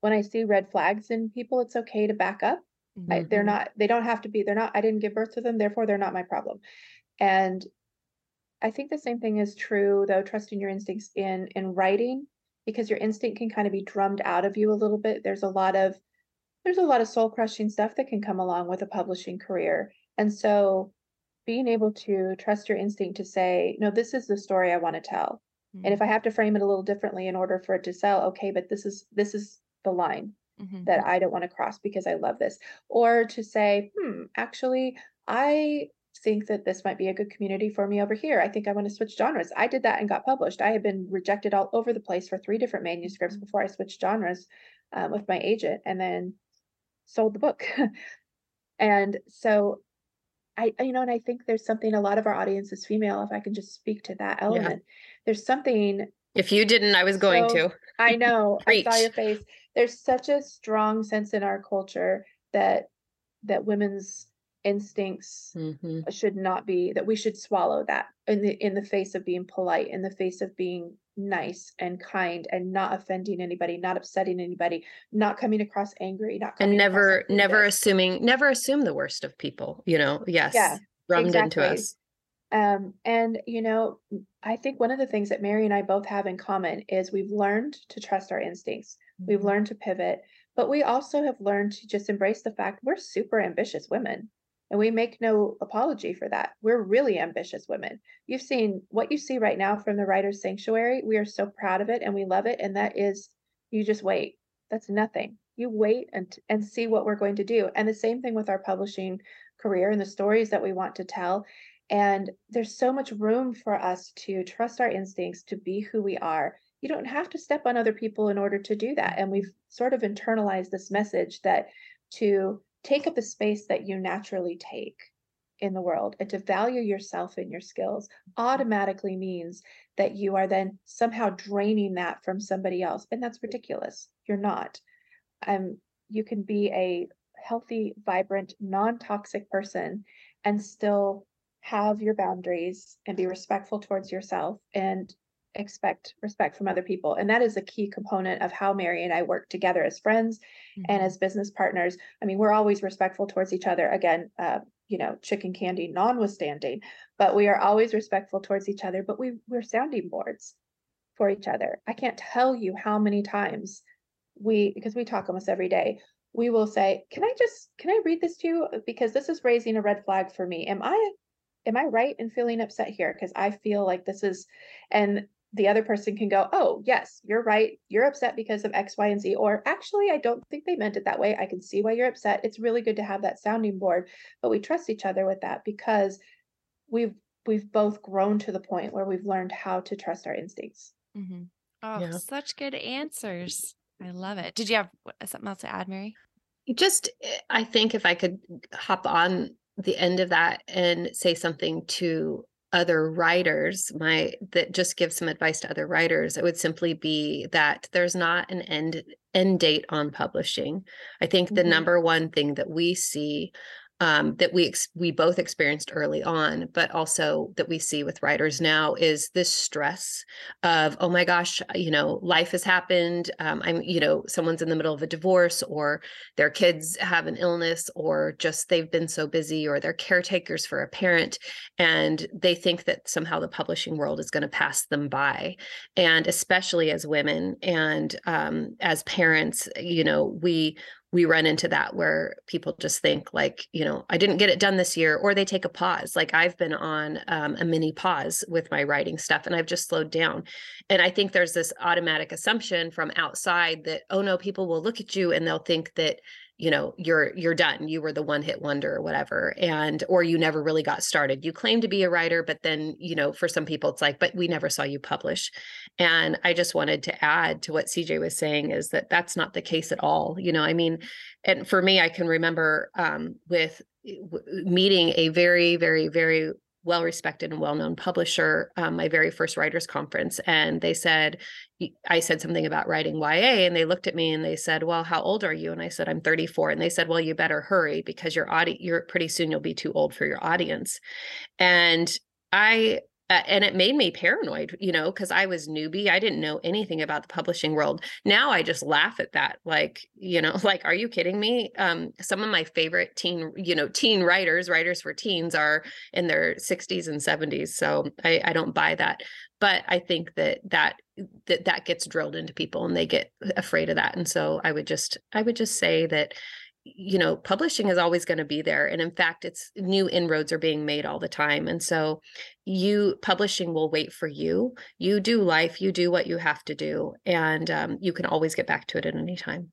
when I see red flags in people it's okay to back up. I, they're Mhm. not they don't have to be they're not i didn't give birth to them therefore they're not my problem. And i think the same thing is true though trusting your instincts in in writing because your instinct can kind of be drummed out of you a little bit. There's a lot of there's a lot of soul crushing stuff that can come along with a publishing career. And so being able to trust your instinct to say no this is the story i want to tell and if i have to frame it a little differently in order for it to sell okay but this is this is the line Mhm. that I don't want to cross because I love this. Or to say, hmm, actually, I think that this might be a good community for me over here. I think I want to switch genres. I did that and got published. I had been rejected all over the place for three different manuscripts Mhm. before I switched genres um, with my agent and then sold the book. (laughs) and so I, I- you know, and I think there's something, a lot of our audience is female, if I can just speak to that element. There's something If you didn't, I was going So- to. I know. I saw your face. There's such a strong sense in our culture that that women's instincts Mhm. should not be that we should swallow that in the in the face of being polite, in the face of being nice and kind and not offending anybody, not upsetting anybody, not coming across angry, not And never, never assuming, never assume the worst of people, you know? Yes. Drummed into exactly. us. Um, and you know, i think one of the things that Mary and I both have in common is we've learned to trust our instincts. We've Mhm. learned to pivot, but we also have learned to just embrace the fact we're super ambitious women. And we make no apology for that. We're really ambitious women. You've seen what you see right now from the Writers Sanctuary. We are so proud of it and we love it. And that is, you just wait. That's nothing. You wait and and see what we're going to do. And the same thing with our publishing career and the stories that we want to tell. And there's so much room for us to trust our instincts, to be who we are. You don't have to step on other people in order to do that. And we've sort of internalized this message that to take up the space that you naturally take in the world and to value yourself and your skills automatically means that you are then somehow draining that from somebody else. And that's ridiculous. You're not. Um, you can be a healthy, vibrant, non-toxic person and still have your boundaries and be respectful towards yourself and expect respect from other people. And that is a key component of how Mary and I work together as friends and Mhm. as business partners. I mean, we're always respectful towards each other. Again, uh, you know, chicken candy notwithstanding, but we are always respectful towards each other. But we we're sounding boards for each other. I can't tell you how many times we because we talk almost every day. We will say, "Can I just can I read this to you because this is raising a red flag for me. Am I am I right in feeling upset here because I feel like this is and the other person can go, "Oh, yes, you're right. You're upset because of X, Y, and Z." Or actually, I don't think they meant it that way. I can see why you're upset. It's really good to have that sounding board, but we trust each other with that because we've we've both grown to the point where we've learned how to trust our instincts. Mm-hmm. Oh, Yeah. such good answers. I love it. Did you have something else to add, Mary? just eh, i think if i could hop on the end of that and say something to other writers my that just give some advice to other writers it would simply be that there's not an end end date on publishing i think the Mhm. number one thing that we see um, that we ex- we both experienced early on, but also that we see with writers now is this stress of oh my gosh, you know, life has happened. Um, I'm you know, someone's in the middle of a divorce, or their kids have an illness, or just they've been so busy, or they're caretakers for a parent, and they think that somehow the publishing world is going to pass them by, and especially as women and um, as parents, you know, we we run into that where people just think like you know i didn't get it done this year or they take a pause. Like i've been on um, a mini pause with my writing stuff and i've just slowed down. And i think there's this automatic assumption from outside that oh no people will look at you and they'll think that you know you're you're done you were the one hit wonder or whatever and or you never really got started. You claim to be a writer but then you know for some people it's like but we never saw you publish. And i just wanted to add to what cj was saying is that that's not the case at all you know i mean and for me i can remember um, with meeting a very very very well respected and well known publisher um, my very first writers conference and they said i said something about writing ya and they looked at me and they said well how old are you? And i said i'm 34 and they said well you better hurry because your audience you're pretty soon you'll be too old for your audience. And i and it made me paranoid, you know, because I was newbie. I didn't know anything about the publishing world. Now I just laugh at that. Like, you know, (laughs) like, are you kidding me? Um, some of my favorite teen, you know, teen writers, writers for teens are in their 60s and 70s. So I, I don't buy that. But I think that that that that gets drilled into people and they get afraid of that. And so I would just I would just say that you know publishing is always going to be there and in fact it's new inroads are being made all the time and so you publishing will wait for you you do life you do what you have to do and um, you can always get back to it at any time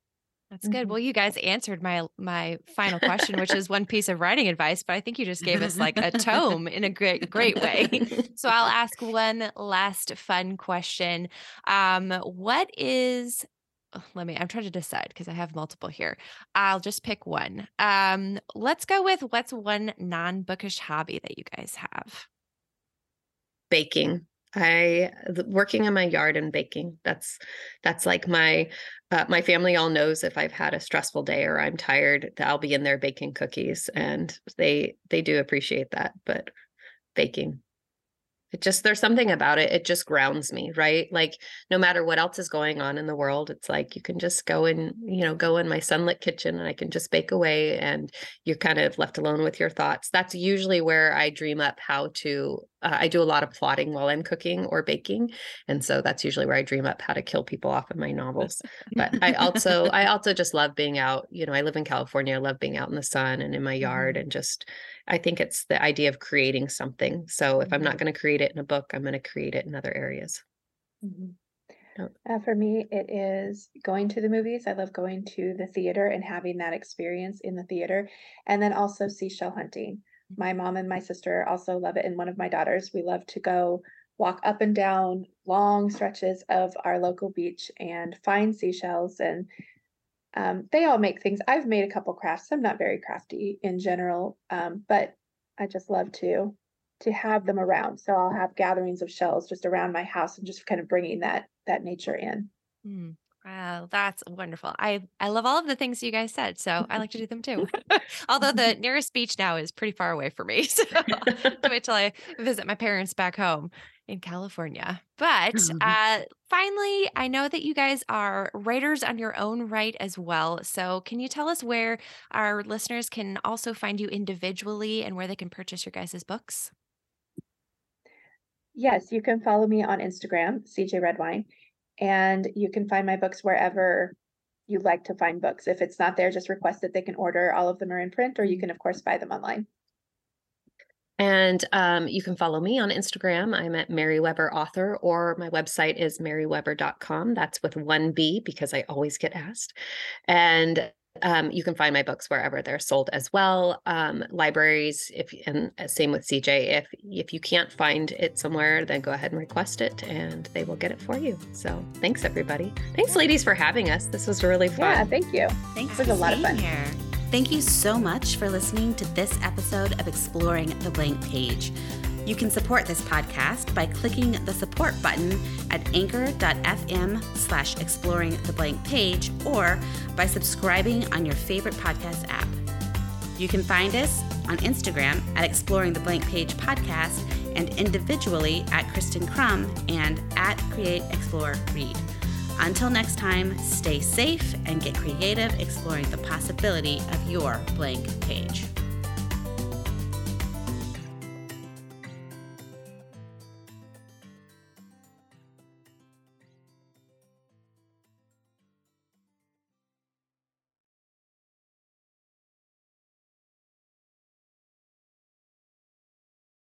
that's good. Mm-hmm. Well, you guys answered my my final question, which is (laughs) one piece of writing advice, but I think you just gave us like a tome in a great great way. (laughs) So I'll ask one last fun question. Um, what is let me i'm trying to decide because i have multiple here. I'll just pick one. Um let's go with what's one non-bookish hobby that you guys have? Baking. I working in my yard and baking. That's that's like my uh, my family all knows if i've had a stressful day or i'm tired that i'll be in there baking cookies and they they do appreciate that but baking it just there's something about it it just grounds me right? Like no matter what else is going on in the world it's like you can just go in you know go in my sunlit kitchen and i can just bake away and you're kind of left alone with your thoughts. That's usually where i dream up how to uh, I do a lot of plotting while I'm cooking or baking, and so that's usually where I dream up how to kill people off in my novels. (laughs) But I also I also just love being out. You know, I live in California. I love being out in the sun and in my yard, mm-hmm. and just I think it's the idea of creating something. So if I'm not mm-hmm. going to create it in a book, I'm going to create it in other areas. Mm-hmm. Uh, for me, it is going to the movies. I love going to the theater and having that experience in the theater, and then also seashell hunting. My mom and my sister also love it. And one of my daughters, we love to go walk up and down long stretches of our local beach and find seashells. And um, they all make things. I've made a couple crafts. I'm not very crafty in general, um, but I just love to to have them around. So I'll have gatherings of shells just around my house and just kind of bringing that that nature in. Mm. Wow, that's wonderful. I I love all of the things you guys said, so I like to do them too. (laughs) Although the nearest beach now is pretty far away for me, (laughs) so wait till I visit my parents back home in California. But (laughs) uh, finally, I know that you guys are writers on your own right as well. So can you tell us where our listeners can also find you individually and where they can purchase your guys' books? Yes, you can follow me on Instagram, CJ Redwine. And you can find my books wherever you like to find books. If it's not there, just request that they can order. All of them are in print, or you can, of course, buy them online. And um, you can follow me on Instagram. I'm at Mary Weber Author, or my website is maryweber.com. That's with one B because I always get asked. And um, you can find my books wherever they're sold as well. Um, libraries, if and uh, same with CJ. If if you can't find it somewhere, then go ahead and request it, and they will get it for you. So thanks everybody. Thanks, ladies, for having us. This was really fun. Yeah, thank you. Thanks. It was a lot of fun. Here. Thank you so much for listening to this episode of Exploring the Blank Page. You can support this podcast by clicking the support button at anchor.fm slash exploring the blank page or by subscribing on your favorite podcast app. You can find us on Instagram at Exploring the Blank Page Podcast and individually at Kristen Crum and at Create Explore Read. Until next time, stay safe and get creative exploring the possibility of your blank page.